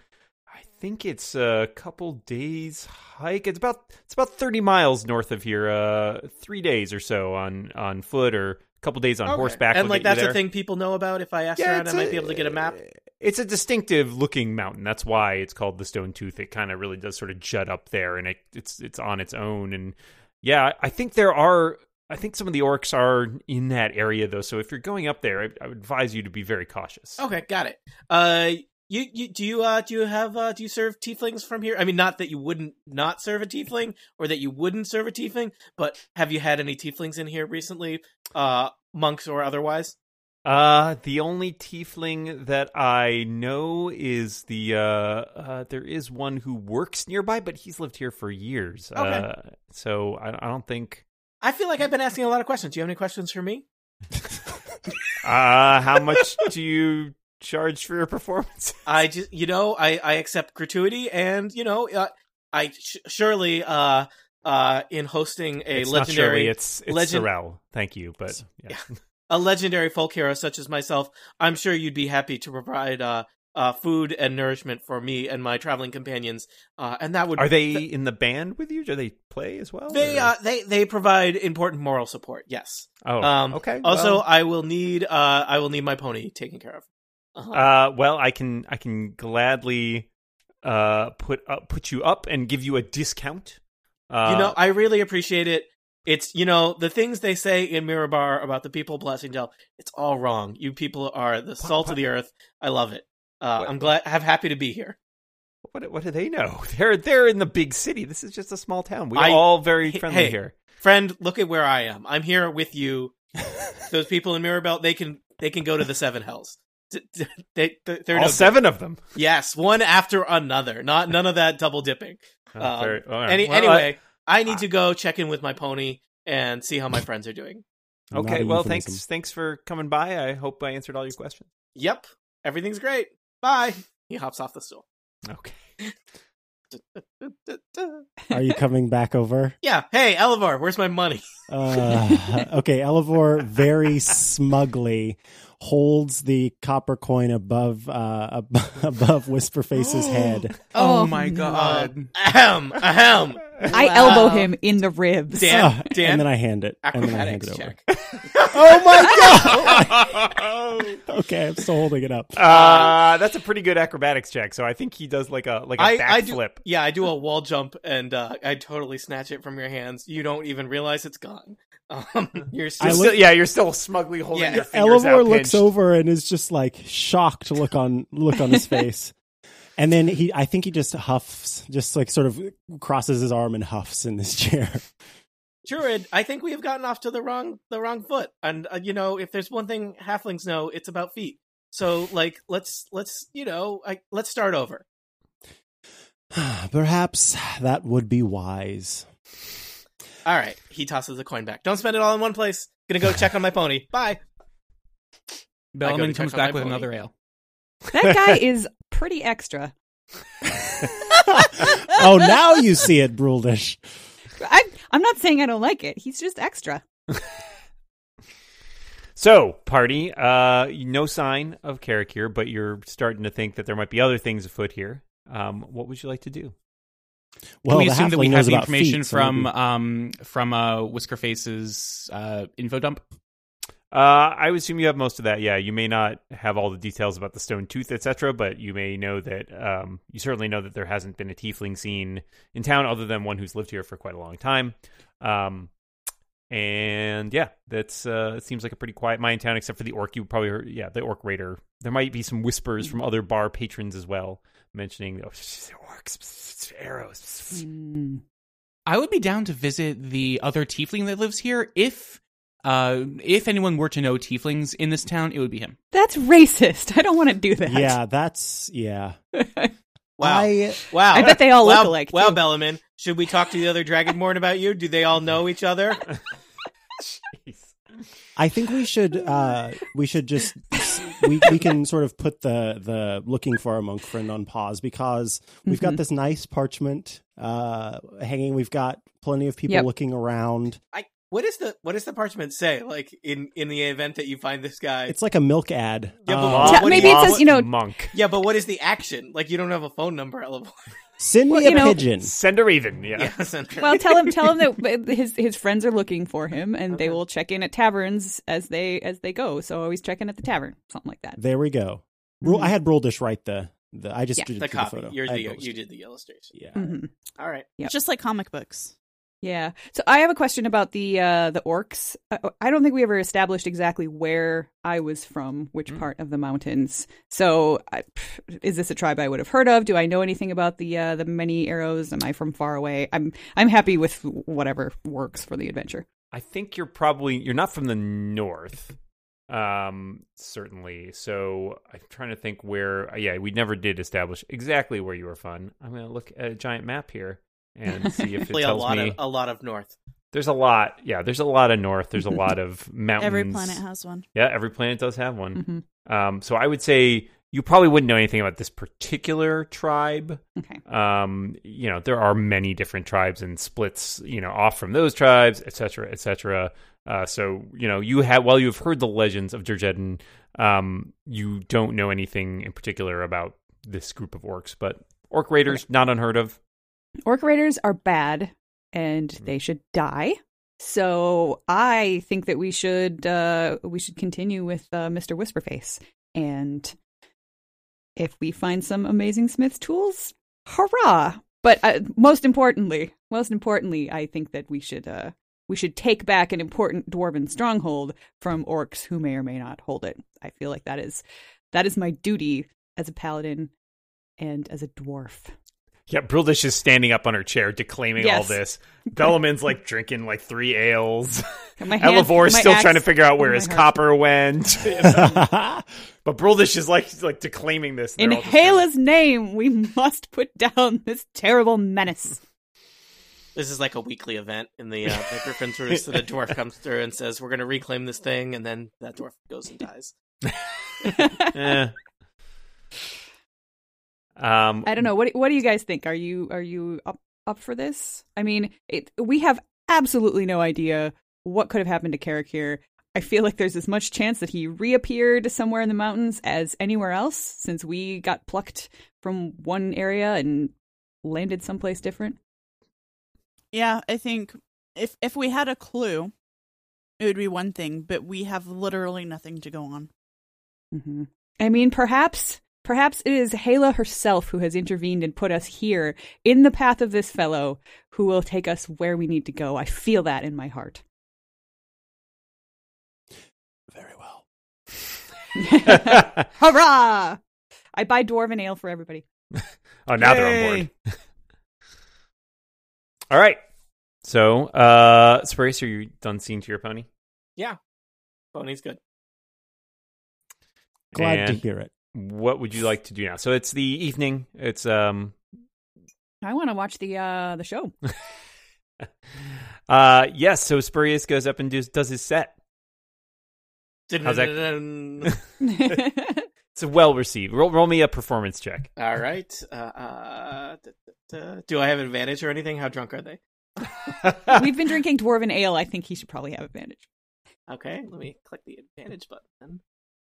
I think it's a couple days hike. It's about it's about thirty miles north of here. Uh, three days or so on on foot, or a couple days on Okay. horseback. And like that's a thing people know about. If I ask Yeah, around, I might be able to get a map. It's a distinctive looking mountain. That's why it's called the Stone Tooth. It kind of really does sort of jut up there, and it, it's it's on its own. And yeah, I think there are. I think some of the orcs are in that area though. So if you're going up there, I, I would advise you to be very cautious. Okay, got it. Uh, you, you do you uh do you have uh do you serve tieflings from here? I mean, not that you wouldn't not serve a tiefling or that you wouldn't serve a tiefling, but have you had any tieflings in here recently, uh, monks or otherwise? Uh, the only tiefling that I know is the uh, uh there is one who works nearby, but he's lived here for years. Okay. Uh, so I, I don't think. I feel like I've been asking a lot of questions. Do you have any questions for me? Uh, how much do you charge for your performance? I just, you know, I, I accept gratuity, and you know, uh, I sh- surely, uh, uh, in hosting a it's legendary, it's it's legend- Sorrel. Thank you, but yeah. a legendary folk hero such as myself, I'm sure you'd be happy to provide, uh, uh, food and nourishment for me and my traveling companions, uh, and that would Are they in the band with you? Do they play as well? They, uh, they, they provide important moral support. Yes. oh, Um, okay. Also, well, I will need, uh, I will need my pony taken care of. Uh-huh. uh, well, I can I can gladly uh put up put you up and give you a discount. Uh, you know, I really appreciate it. It's you know the things they say in Mirabar about the people of Blasingdell. It's all wrong. You people are the salt of the earth. I love it. Uh, What- I'm glad. I'm happy to be here. what what do they know? They're they're in the big city. This is just a small town. We're I- all very friendly hey. here. Friend, look at where I am. I'm here with you. Those people in Mirabar, they can they can go to the seven hells. D- d- They, they, they're All no- seven of them. Yes, one after another. Not none of that double dipping. Oh, Um, very- all right. Any, Well, anyway, I, need to go check in with my pony and see how my friends are doing. Okay. Well, euphemism. thanks thanks for coming by. I hope I answered all your questions. Yep, everything's great. Bye. He hops off the stool. Okay. Are you coming back over? Yeah. Hey, Elevor, where's my money? Uh, okay, Elevor very smugly holds the copper coin above uh, ab- above Whisperface's head. Oh, Oh, my no. god. Ahem, ahem. I Wow. elbow him in the ribs. Dan, Ah, Dan, and then I hand it. And then I hand acrobatics it over. check. Oh my god! okay, I'm still holding it up. Uh, that's a pretty good acrobatics check. So I think he does like a like a I, I do, backflip. yeah, I do a wall jump and uh, I totally snatch it from your hands. You don't even realize it's gone. Um, you're I still, look- still- yeah, you're still smugly holding Yeah. your fingers Elevor out looks pinched. over and is just like shocked look on look on his face. And then he I think he just huffs, just like sort of crosses his arm and huffs in this chair. Druid, I think we have gotten off to the wrong the wrong foot. And uh, you know, if there's one thing halflings know, it's about feet. So like, let's let's you know, I, let's start over. Perhaps that would be wise. All right, he tosses the coin back. Don't spend it all in one place. Gonna go check on my pony. Bye. Bellman comes back with pony. another ale. That guy is pretty extra. oh, now you see it, Bruldish. I, I'm not saying I don't like it. He's just extra. So, party, uh, no sign of Karakir, but you're starting to think that there might be other things afoot here. Um, what would you like to do? Well, Can we assume that we have the information feet, so from maybe- um from uh Whiskerface's uh info dump? Uh, I would assume you have most of that. Yeah, you may not have all the details about the stone tooth, etc., but you may know that. Um, you certainly know that there hasn't been a tiefling seen in town, other than one who's lived here for quite a long time. Um, and yeah, that's uh, it seems like a pretty quiet mine town, except for the orc. You probably heard, yeah, the orc raider. There might be some whispers from other bar patrons as well, mentioning oh, orcs, arrows. I would be down to visit the other tiefling that lives here if uh if anyone were to know tieflings in this town, it would be him. That's racist. I don't want to do that. Yeah, that's yeah. Wow. I Wow. I bet they all wow, look alike. Wow, too. Bellaman. Should we talk to the other Dragonborn about you? Do they all know each other? Jeez. I think we should uh we should just we we can sort of put the the looking for a monk friend on pause because we've got Mhm. this nice parchment uh hanging we've got plenty of people Yep. looking around. I What is the what does the parchment say? Like in in the event that you find this guy, It's like a milk ad. Yeah, but Um, what- what maybe you- it says, you know, monk. yeah, but what is the action? Like you don't have a phone number. Elevor. send me a know- pigeon. Send her even. Yeah. Yeah, Sandra. well, tell him tell him that his his friends are looking for him, and they will check in at taverns as they as they go. So always check in at the tavern, something like that. There we go. Brul- I had Bruldish write the the. I just Yeah. did it the to photo. You're the had you did the illustration. Yeah. hmm All right. Yep. Just like comic books. Yeah. So I have a question about the uh, the orcs. I, I don't think we ever established exactly where I was from, which Mm. part of the mountains. So I, is this a tribe I would have heard of? Do I know anything about the uh, the many arrows? Am I from far away? I'm I'm happy with whatever works for the adventure. I think you're probably you're not from the north. Um certainly. So I'm trying to think where yeah, we never did establish exactly where you were from. I'm going to look at a giant map here and see if it Play a lot me. of a lot of north. There's a lot. Yeah, there's a lot of north. There's a lot of mountains. Every planet has one. Yeah, every planet does have one. hmm Um so I would say you probably wouldn't know anything about this particular tribe. Okay. um you know there are many different tribes and splits you know off from those tribes etc etc uh so you know you have while you've heard the legends of Durgeddin um you don't know anything in particular about this group of orcs but orc raiders not unheard of Orc raiders are bad, and Mm. they should die. So I think that we should uh, we should continue with uh, Mr. Whisperface, and if we find some amazing smith tools, hurrah! But uh, most importantly, most importantly, I think that we should uh, we should take back an important dwarven stronghold from orcs who may or may not hold it. I feel like that is that is my duty as a paladin and as a dwarf. Yeah Brildish is standing up on her chair declaiming all this Bellaman's like drinking like three ales My hand- Elevor's still axe trying to figure out where his heart. copper went but Brildish is like like declaiming this In they're all just kinda- Hela's name, we must put down this terrible menace. This is like a weekly event in the uh, the Griffin's Roost. So the dwarf comes through and says, "We're going to reclaim this thing," and then that dwarf goes and dies. Eh. Um, I don't know. What what do you guys think? Are you are you up up for this? I mean, it, we have absolutely no idea what could have happened to Karakir. I feel like there's as much chance that he reappeared somewhere in the mountains as anywhere else, since we got plucked from one area and landed someplace different. Yeah, I think if if we had a clue, it would be one thing, but we have literally nothing to go on. hmm I mean, perhaps, perhaps it is Hela herself who has intervened and put us here in the path of this fellow who will take us where we need to go. I feel that in my heart. Very well. Hurrah! I buy dwarven ale for everybody. oh, now they're on board. All right. So, uh, Spurious, are you done seeing to your pony? Yeah. Pony's good. Glad to hear it. What would you like to do now? So it's the evening. It's um, I want to watch the uh the show. uh, yes. So Spurious goes up and does does his set. How's that? It's well received. Roll, roll me a performance check. All right. Uh, uh, da, da, da. Do I have advantage or anything? How drunk are they? We've been drinking dwarven ale. I think he should probably have advantage. Okay, let me click the advantage button.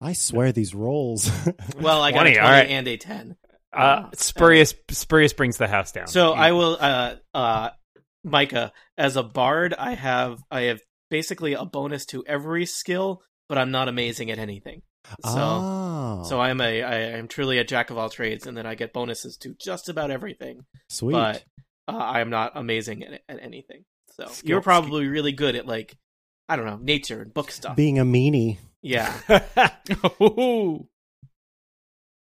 I swear these rolls. Well, I got a 20, 20 all right. and a 10. Uh, Spurious Spurious brings the house down. So I will uh uh Mikah as a bard I have I have basically a bonus to every skill but I'm not amazing at anything. So oh, so I'm a I am truly a jack of all trades and then I get bonuses to just about everything sweet. but uh, I am not amazing at, at anything. So Skill- you're probably really good at like I don't know, nature and book stuff. Being a meanie. Yeah.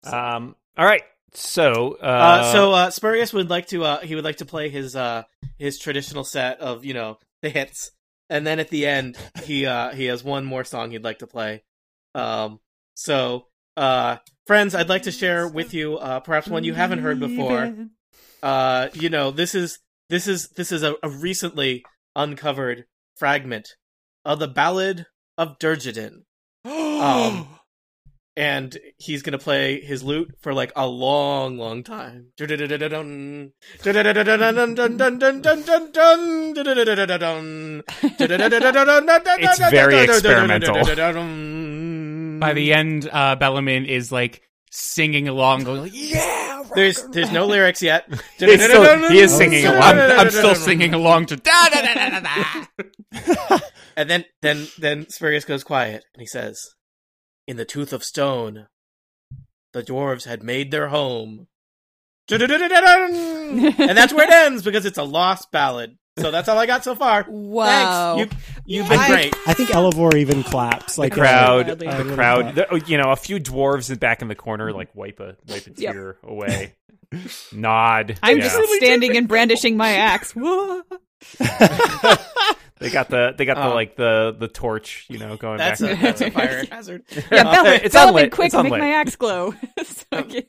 Um. All right. So. Uh, Uh, so uh, Spurious would like to uh, he would like to play his uh, his traditional set of you know the hits, and then at the end he uh, he has one more song he'd like to play. Um, so uh, friends, I'd like to share with you uh, perhaps one you haven't heard before. Uh, you know this is this is this is a, a recently uncovered fragment of the Ballad of Durgeddin. Um, and he's gonna play his lute for like a long, long time. It's very experimental. By the end, uh, Bellamin is like singing along, going like, "Yeah." There's there's no lyrics yet. Still- he is singing along. I'm, I'm still singing along to da da da da da da. And then then then Spurious goes quiet and he says, "In the tooth of stone, the dwarves had made their home." and that's where it ends because it's a lost ballad. So that's all I got so far. Wow. Thanks. You you've been I- great. I think Elevor even claps. Like the crowd, Gladly. I the really crowd, the, oh, you know, a few dwarves back in the corner, like wipe a wipe a Yep. tear away, nod. I'm yeah. just standing and brandishing my axe. They got the they got the Oh. like the the torch, you know, going That's back. a, that's a fire hazard. Yeah, Bell- it's Bellamin, unlit. quick, It's make unlit. my axe glow. So I can-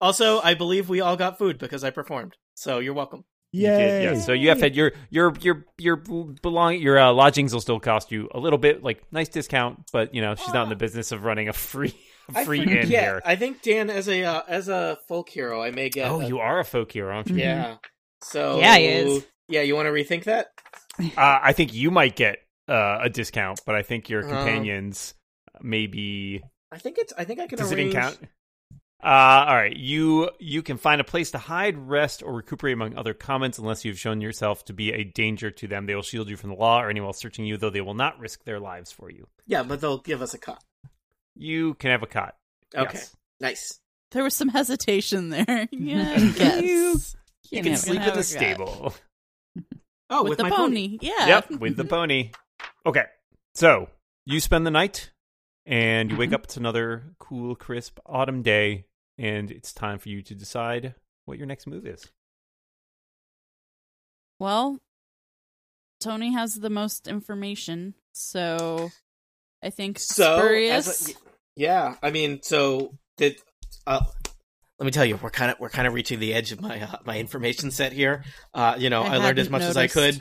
Also, I believe we all got food because I performed. So you're welcome. You did, yeah. So you have had your your your your belong your uh, lodgings will still cost you a little bit, like nice discount, but you know she's not in the business of running a free a I free forget- inn yeah, here. I think Dan, as a uh, as a folk hero, I may get. Oh, a- you are a folk hero, aren't you? Yeah. So Yeah, he is. Yeah, you want to rethink that? Uh, I think you might get uh, a discount, but I think your Um, companions maybe I think it's. I think I can does it count? Uh, all right, you you can find a place to hide, rest, or recuperate among other comments. Unless you've shown yourself to be a danger to them, they will shield you from the law or anyone else searching you. Though they will not risk their lives for you. Yeah, but they'll give us a cot. You can have a cot. Okay, Yes. nice. There was some hesitation there. Yeah, I. You- You can can sleep have in the stable. Oh, with, with, the my pony. Yeah. Yep, with the pony. Okay, so you spend the night, and you wake up. It's another cool, crisp autumn day, and it's time for you to decide what your next move is. Well, Tony has the most information, so I think So, Spurious. a- yeah, I mean, so did. Uh, let me tell you, we're kind of we're kind of reaching the edge of my uh, my information set here. Uh, you know, I I, learned as hadn't much as I could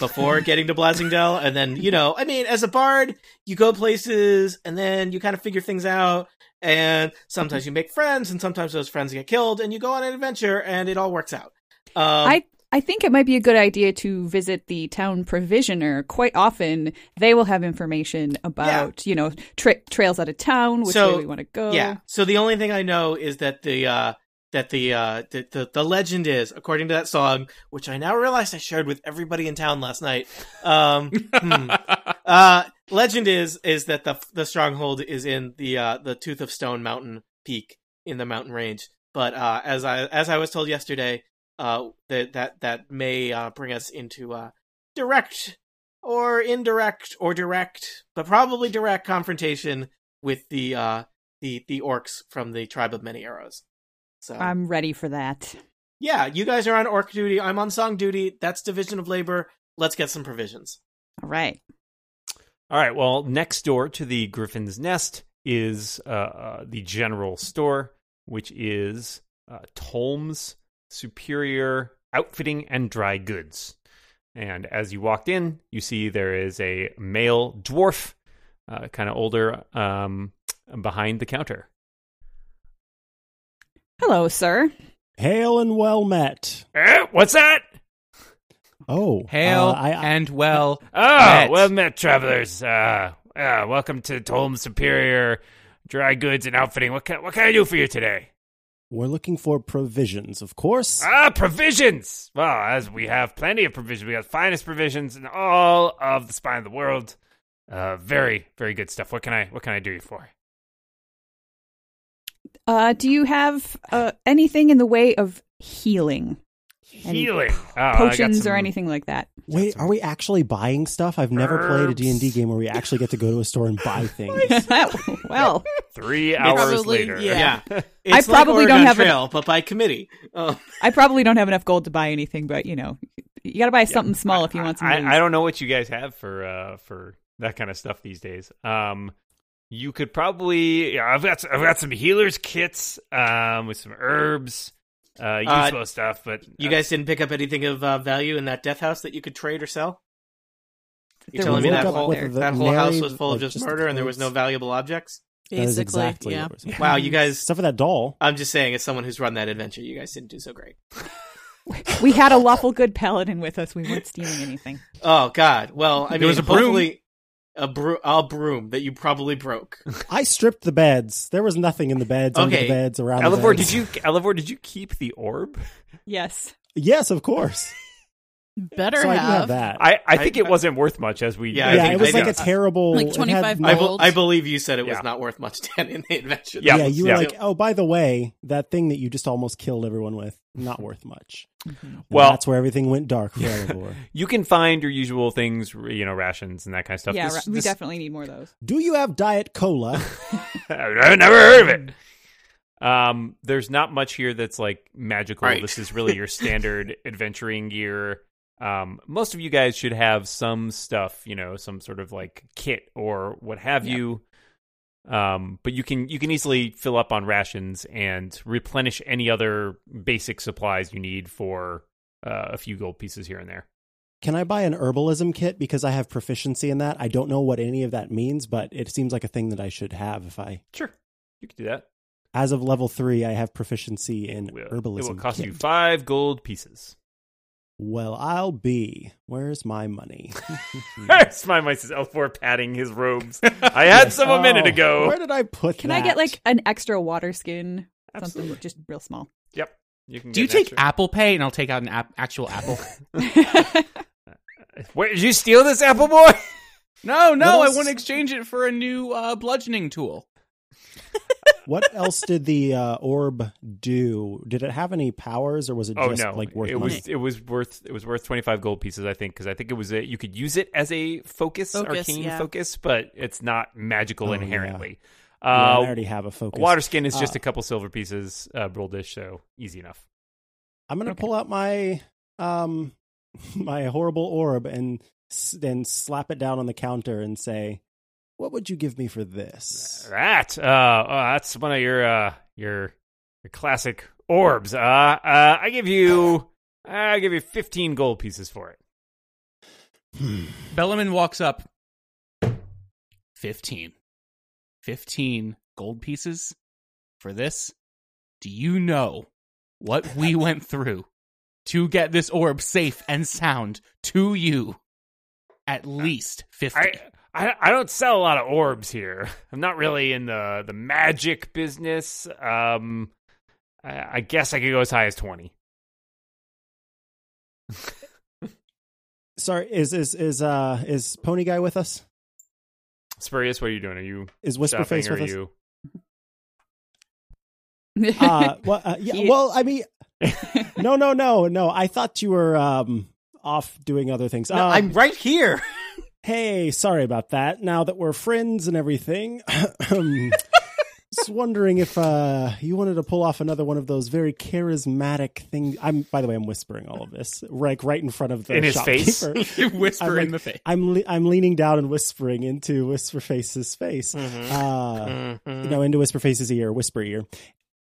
before getting to Blasingdell, and then you know, I mean, as a bard, you go places, and then you kind of figure things out, and sometimes you make friends, and sometimes those friends get killed, and you go on an adventure, and it all works out. Um, I I think it might be a good idea to visit the town provisioner. Quite often, they will have information about you know tra- trails out of town, which So, way we want to go. Yeah. So the only thing I know is that the uh that the uh the, the the legend is according to that song, which I now realize I shared with everybody in town last night. Um hmm. uh legend is is that the the stronghold is in the uh the Tooth of Stone mountain peak in the mountain range. But uh as I as I was told yesterday, uh that that that may uh bring us into uh direct or indirect or direct, but probably direct confrontation with the uh the the orcs from the tribe of many arrows. So I'm ready for that. yeah, you guys are on orc duty. I'm on song duty. That's division of labor. Let's get some provisions. All right. All right. Well, next door to the Griffin's Nest is uh, uh, the general store, which is uh, Tolm's Superior Outfitting and Dry Goods. And as you walked in, you see there is a male dwarf, uh, kind of older, um, behind the counter. Hello, sir. Hail and well met. Eh, what's that? Oh, Hail uh, I, I, and well. Oh, met. well met, travelers. Uh, uh, welcome to Tolm's Superior Dry Goods and Outfitting. What can, what can I do for you today? we're looking for provisions, of course. Ah, provisions. Well, as we have plenty of provisions, we have finest provisions in all of the spine of the world. Uh, very, very good stuff. What can I, what can I do you for? Uh, do you have uh, anything in the way of healing, Any Healing. Oh, I got potions, or anything like that? Wait, are we actually buying stuff? I've never played a D&D game where we actually get to go to a store and buy things. well, Three hours Probably, later. yeah. It's I probably like don't have an- Trail, but by committee. Uh, I probably don't have enough gold to buy anything, but you know, you got to buy something small if you want some. I. I don't know what you guys have for uh for that kind of stuff these days. Um, you could probably yeah, I've got I've got some healers kits um with some herbs, uh, Uh, useful stuff. But you guys didn't pick up anything of uh, value in that death house that you could trade or sell? You're telling me that whole that whole house was full of like, just just murder and there was no valuable objects? Basically, exactly yeah. what we're saying. Wow, you guys. Except for that doll. I'm just saying, as someone who's run that adventure, you guys didn't do so great. we had a lawful good paladin with us. We weren't stealing anything. Oh God. Well, I mean, There was a broom. hopefully a, bro- a broom that you probably broke. I stripped the beds. There was nothing in the beds, under Okay. the beds, around the beds. did you Elevor, did you keep the orb? Yes. Yes, of course. Better so I have. have that. I, I think it wasn't worth much as we Yeah, I yeah, think it was like know. a terrible. Like it had 25 no- I, be- I believe you said it was Yeah. not worth much Dan in the adventure. Yeah. Yeah, you were yeah. like, oh, by the way, that thing that you just almost killed everyone with, not worth much. And Well- that's where everything went dark for Elevor. You can find your usual things, you know, rations and that kind of stuff. yeah, This- ra- we this- definitely need more of those. Do you have Diet Cola? I've never heard of it. Um, there's not much here that's like magical. Right. This is really your standard adventuring gear. Um, most of you guys should have some stuff, you know, some sort of like kit or what have you. Um, but you can you can easily fill up on rations and replenish any other basic supplies you need for uh, a few gold pieces here and there. Can I buy an herbalism kit because I have proficiency in that? I don't know what any of that means, but it seems like a thing that I should have if I, Sure, you can do that. as of level three, I have proficiency in herbalism. It will cost kit. you five gold pieces. Well, I'll be. Where's my money? Smile my says Elevor patting his robes. I had some a minute Oh, ago. Where did I put Can that? I get like an extra water skin? Absolutely. Something just real small. Yep. You can. Do you get an take Apple Pay and I'll take out an ap- actual apple? extra- Where did you steal this apple boy? no, no, I want to exchange it for a new uh, bludgeoning tool. What else did the uh, orb do? Did it have any powers, or was it Oh just no! like worth it money? was it was worth it was worth twenty five gold pieces. I think because I think it was a, you could use it as a focus, Focus, arcane yeah. focus, but it's not magical Oh, yeah. inherently. Yeah, I Uh, already have a focus. water skin is just Uh, a couple silver pieces, uh, roll dish, so easy enough. I'm gonna pull out my um my horrible orb and then slap it down on the counter and say, "What would you give me for this?" That uh, oh, that's one of your uh your your classic orbs. Uh, uh I give you I give you fifteen gold pieces for it. Hmm. Bellaman walks up. 15. 15 gold pieces for this? Do you know what we went through to get this orb safe and sound to you? At least 50. I, I I don't sell a lot of orbs here. I'm not really in the the magic business. Um, I, I guess I could go as high as twenty. Sorry, is is is uh is Pony Guy with us? Spurious, what are you doing? Are you Is shopping Whisperface or with are us? you? Uh, well, uh, yeah, well, I mean, no, no, no, no. I thought you were um off doing other things. No, Uh, I'm right here. Hey, sorry about that. Now that we're friends and everything, just wondering if uh, you wanted to pull off another one of those very charismatic things. I'm, by the way, I'm whispering all of this, like right in front of the In his face? shopkeeper. you whisper I'm like- in the face. I'm le- I'm leaning down and whispering into Whisperface's face, Mm-hmm. uh, you know, into Whisperface's ear, whisper ear.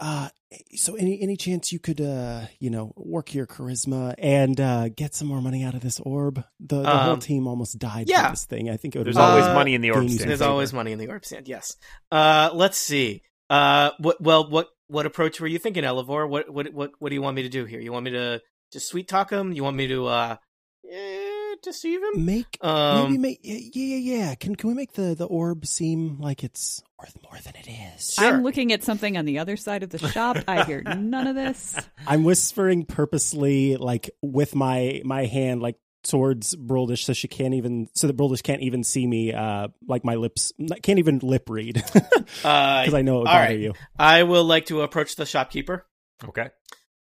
Uh, so any any chance you could uh you know work your charisma and uh get some more money out of this orb? The the whole Um, team almost died yeah. for this thing. I think it would There's always Uh, money in the orb stand. There's always money in the orb stand. Yes. Uh, let's see. Uh, what? Well, what? What approach were you thinking, Elevor? What? What? What? What do you want me to do here? You want me to just sweet talk him? You want me to uh, eh, deceive him? make Um, maybe make yeah yeah yeah. Can can we make the the orb seem like it's worth more than it is? Sure. I'm looking at something on the other side of the shop. I hear none of this. I'm whispering purposely, like with my my hand, like towards Broldish, so she can't even, so that Broldish can't even see me. Uh, like my lips can't even lip read because Uh, I know it would bother right. you. I will like to approach the shopkeeper. Okay.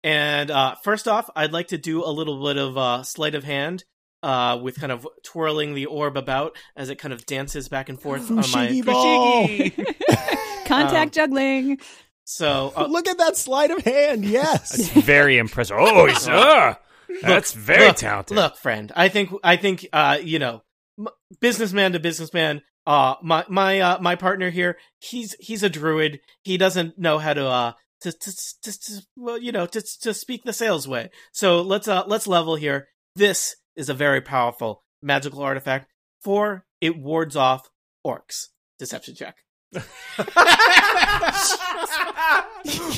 And uh, first off, I'd like to do a little bit of uh, sleight of hand uh, with kind of twirling the orb about as it kind of dances back and forth on my. Ball. Contact Um, juggling. So uh, Look at that sleight of hand. That's Yes. very impressive. Oh, he's, uh, that's very look, talented. Look, friend, I think I think uh, you know, m- businessman to businessman. Uh, my my uh, my partner here, he's he's a druid. He doesn't know how to uh to to, to, to well, you know, to to speak the sales way. So let's uh let's level here. This is a very powerful magical artifact. For it wards off orcs. Deception check.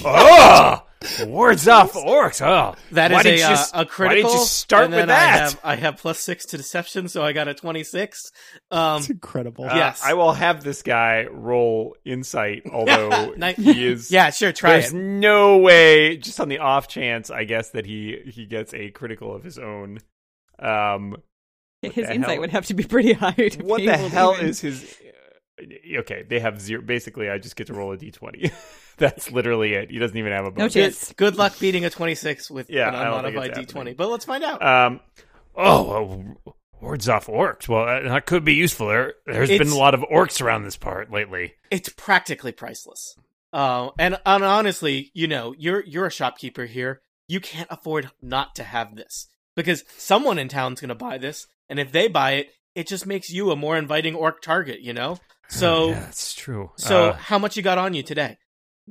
oh, wards off orcs. Oh, That why is a, you uh, s- a critical. Why didn't you start and then with I that? have, I have plus six to deception, so I got a twenty-six. Um, It's incredible. Uh, Yes. I will have this guy roll insight, although Nice. he is. yeah, sure, try There's it. no way, just on the off chance, I guess that he he gets a critical of his own. Um, His insight hell? would have to be pretty high. To what be the able to hell even- is his? uh, Okay, they have zero. Basically, I just get to roll a d20. That's literally it. He doesn't even have a No chance. Good, good luck beating a twenty-six with Yeah, an I don't think unmodified it's D twenty. But let's find out. Um, oh, well, wards off orcs. Well, that, that could be useful. There, there's been a lot of orcs around this part lately. it's practically priceless. Uh, and, and honestly, you know, you're you're a shopkeeper here. You can't afford not to have this because someone in town's going to buy this, and if they buy it, it just makes you a more inviting orc target. You know. So yeah, that's true. so Uh, how much you got on you today?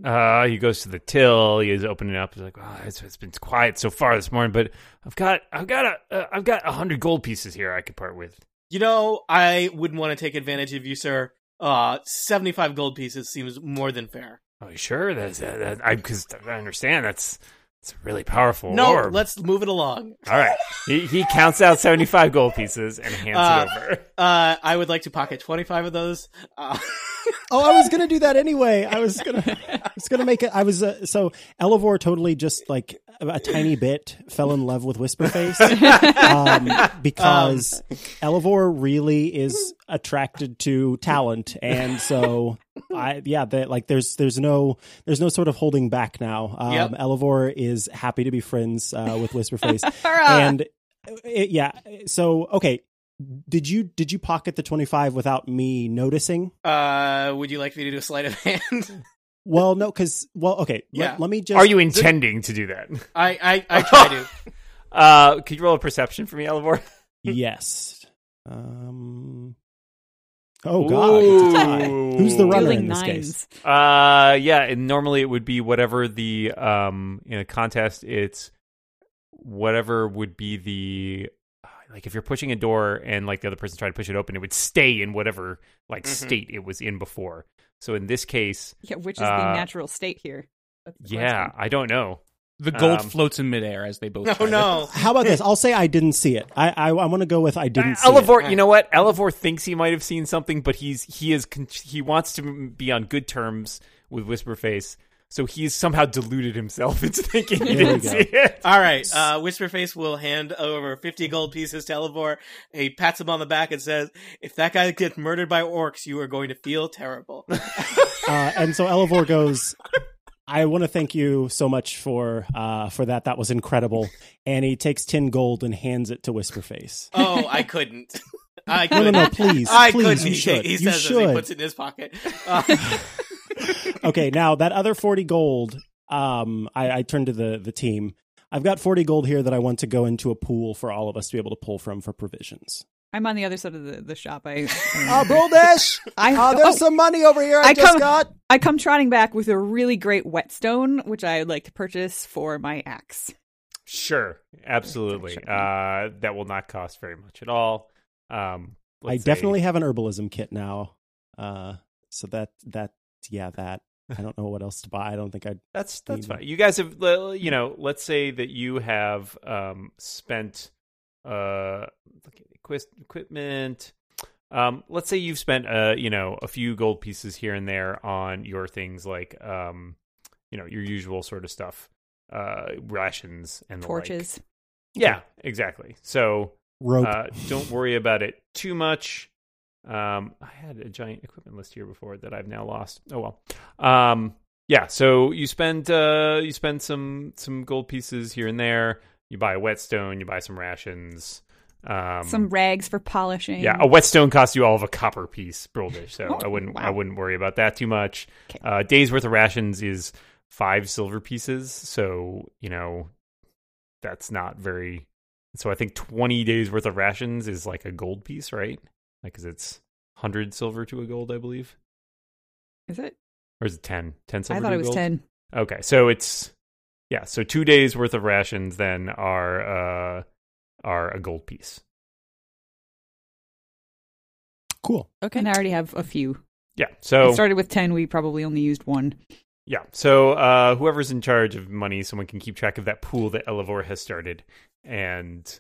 Uh, he goes to the till. He is opening up. He's like, "Wow, it's, it's been quiet so far this morning, but I've got, I've got a, uh, I've got a hundred gold pieces here I could part with." You know, I wouldn't want to take advantage of you, sir. Uh, seventy-five gold pieces seems more than fair. Oh, sure? That's that, that, I because I understand that's it's a really powerful. No, orb. let's move it along. All right. He he counts out seventy five gold pieces and hands Uh, it over. Uh, I would like to pocket twenty-five of those. Uh, Oh, I was gonna do that anyway. I was gonna, I was gonna make it. I was uh, so Elevor totally just like a, a tiny bit fell in love with Whisperface um, because Elevor really is attracted to talent, and so I yeah, that like there's there's no there's no sort of holding back now. Um, Yep. Elevor is happy to be friends uh, with Whisperface, Hurrah! and it, yeah. So okay, did you did you pocket the twenty five without me noticing? uh, would you like me to do a sleight of hand? Well, no, because well, okay. Yeah. Let, let me just. Are you intending to do that? I, I, I try to. Uh, could you roll a perception for me, Elevor? yes. Um. Oh God! it's a tie. Who's the runner Dueling in this nines. case? Uh, yeah. And normally it would be whatever the um in a contest. It's whatever would be the like if you're pushing a door and like the other person tried to push it open, it would stay in whatever like Mhm. state it was in before. So in this case, Yeah, which is Uh, the natural state here. That's the yeah, question. I don't know. The gold Um, floats in midair as they both. No, try to- no. How about this? I'll say I didn't see it. I I, I want to go with I didn't see Elevor, it. you know what? Elevor thinks he might have seen something, but he's he is he wants to be on good terms with Whisperface, so he's somehow deluded himself into thinking he didn't see it. All right. Uh, Whisperface will hand over 50 gold pieces to Elevor. He pats him on the back and says, if that guy gets murdered by orcs, you are going to feel terrible. Uh, and so Elevor goes. I want to thank you so much for uh, for that. That was incredible. And he takes ten gold and hands it to Whisperface. oh, I couldn't. I No, no, couldn't. no! Please, I please, couldn't. you He, should. he you says as he should. puts it in his pocket. Uh, okay, now that other 40 gold, um, I, I turn to the, the team. I've got 40 gold here that I want to go into a pool for all of us to be able to pull from for provisions. I'm on the other side of the, the shop. I Uh, Broldish! I Uh, there's oh, some money over here I, I just come- got. I come trotting back with a really great whetstone, which I would like to purchase for my axe. Sure, absolutely. Uh, that will not cost very much at all. Um, I say- definitely have an herbalism kit now. Uh, so that, that, yeah, that. I don't know what else to buy. I don't think I'd. That's that's fine. You guys have, you know, let's say that you have um, spent uh, look at equis- equipment. Um, let's say you've spent, uh, you know, a few gold pieces here and there on your things like, um, you know, your usual sort of stuff, uh, rations and the like. Torches. Yeah, exactly. So Rope. uh, don't worry about it too much. Um, I had a giant equipment list here before that I've now lost. Oh well. Um, yeah. So you spend uh, you spend some some gold pieces here and there. You buy a whetstone. You buy some rations. Um, Some rags for polishing. yeah, a whetstone costs you all of a copper piece, Broldish. So Oh, I wouldn't I wouldn't worry about that too much. Okay. Uh, days worth of rations is five silver pieces. So you know that's not very. So I think twenty days worth of rations is like a gold piece, right? Like, cause it's hundred silver to a gold, I believe, Is it? or is it 10? 10 silver. I thought it was gold? 10. Okay, so it's yeah. So two days worth of rations then are uh are a gold piece. cool. Okay. And I already have a few. Yeah. So It started with 10. We probably only used one. Yeah. So uh, whoever's in charge of money, someone can keep track of that pool that Elevor has started, and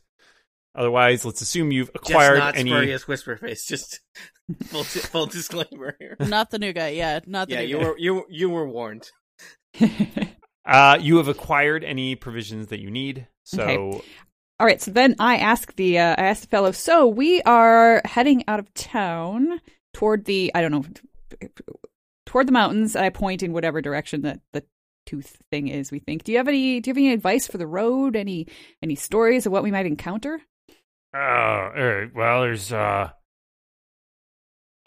otherwise, let's assume you've acquired Just acquired not any. Spurious Whisperface. Just full, full disclaimer here. Not the new guy. Yeah, not the Yeah, new you guy. were you you were warned. Uh, you have acquired any provisions that you need. So Okay. All right, so then I ask the uh, I ask the fellow. So we are heading out of town toward the I don't know toward the mountains. I point in whatever direction that the tooth thing is. We think. Do you have any Do you have any advice for the road? Any any stories of what we might encounter? Uh, all right. Well, there's uh,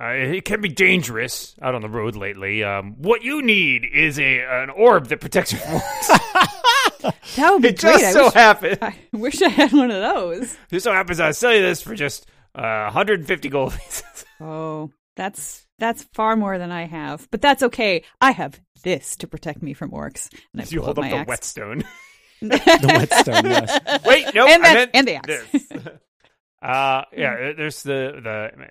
uh, it can be dangerous out on the road lately. Um, what you need is a an orb that protects you from orcs. That would be it great. just I so wish, happens. I wish I had one of those. Just so happens I sell you this for just uh, 150 gold pieces. Oh, that's that's far more than I have, but that's okay. I have this to protect me from orcs. And I you hold up my the axe. whetstone. The whetstone, yes. Wait, no, And I that- meant and the axe. this. uh, yeah, there's the the uh,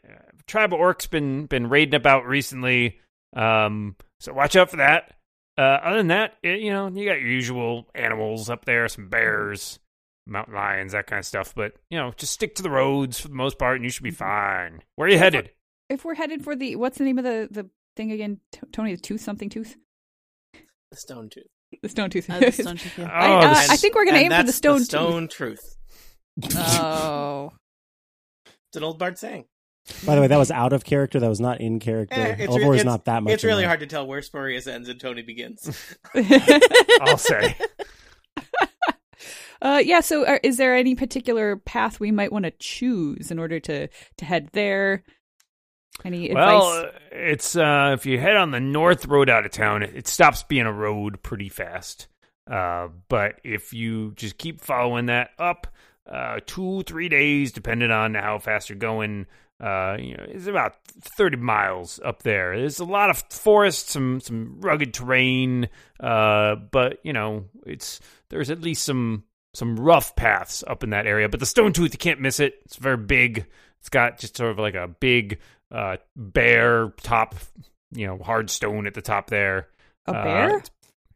tribe of orcs been been raiding about recently. Um, so watch out for that. Uh, other than that, eh, you know, you got your usual animals up there, some bears, mountain lions, that kind of stuff. But you know, just stick to the roads for the most part, and you should be fine. Where are you headed? If we're headed for the what's the name of the the thing again? T- Tony, the tooth something tooth, The stone tooth. the stone tooth. Uh, the stone chief, yeah. I, Oh, uh, this- I think we're gonna And aim for the that's stone. tooth. stone truth. Oh, It's an old bard saying. By the way, that was out of character. That was not in character. Eh, it's Elevor is not that much. It's really hard to tell where Spurious ends and Tony begins. I'll say. Uh, yeah. So, uh, is there any particular path we might want to choose in order to to head there? Any Well, advice? uh, it's uh, if you head on the north road out of town, it, it stops being a road pretty fast. Uh, but if you just keep following that up, uh, two three days, depending on how fast you're going, uh, you know, it's about thirty miles up there. There's a lot of forest, some some rugged terrain, uh, but you know, it's there's at least some some rough paths up in that area. But the Stone Tooth, you can't miss it. It's very big. It's got just sort of like a big uh, bare top, you know, hard stone at the top there. a uh, bear?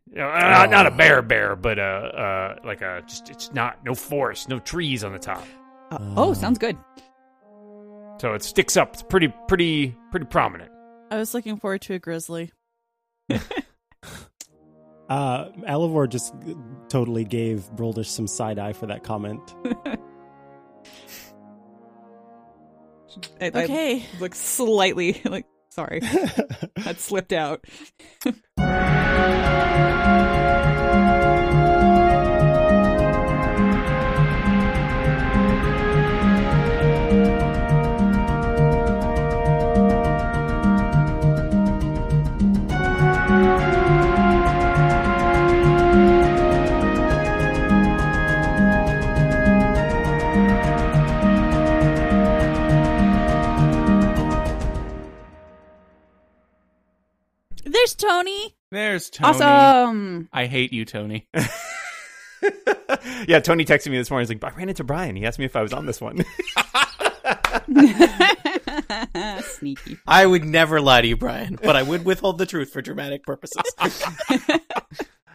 You know, not, not a bear bear, but uh, uh, like a just it's not no forest, no trees on the top. Uh, oh, sounds good. So it sticks up. It's pretty pretty pretty prominent. I was looking forward to a grizzly. Uh, Elevor just totally gave Broldish some side eye for that comment. I, I Okay. look slightly like sorry that slipped out. There's Tony. There's Tony. Awesome. I hate you, Tony. yeah, Tony texted me this morning. He's like, I ran into Brian. He asked me if I was on this one. Sneaky. I would never lie to you, Brian, but I would withhold the truth for dramatic purposes.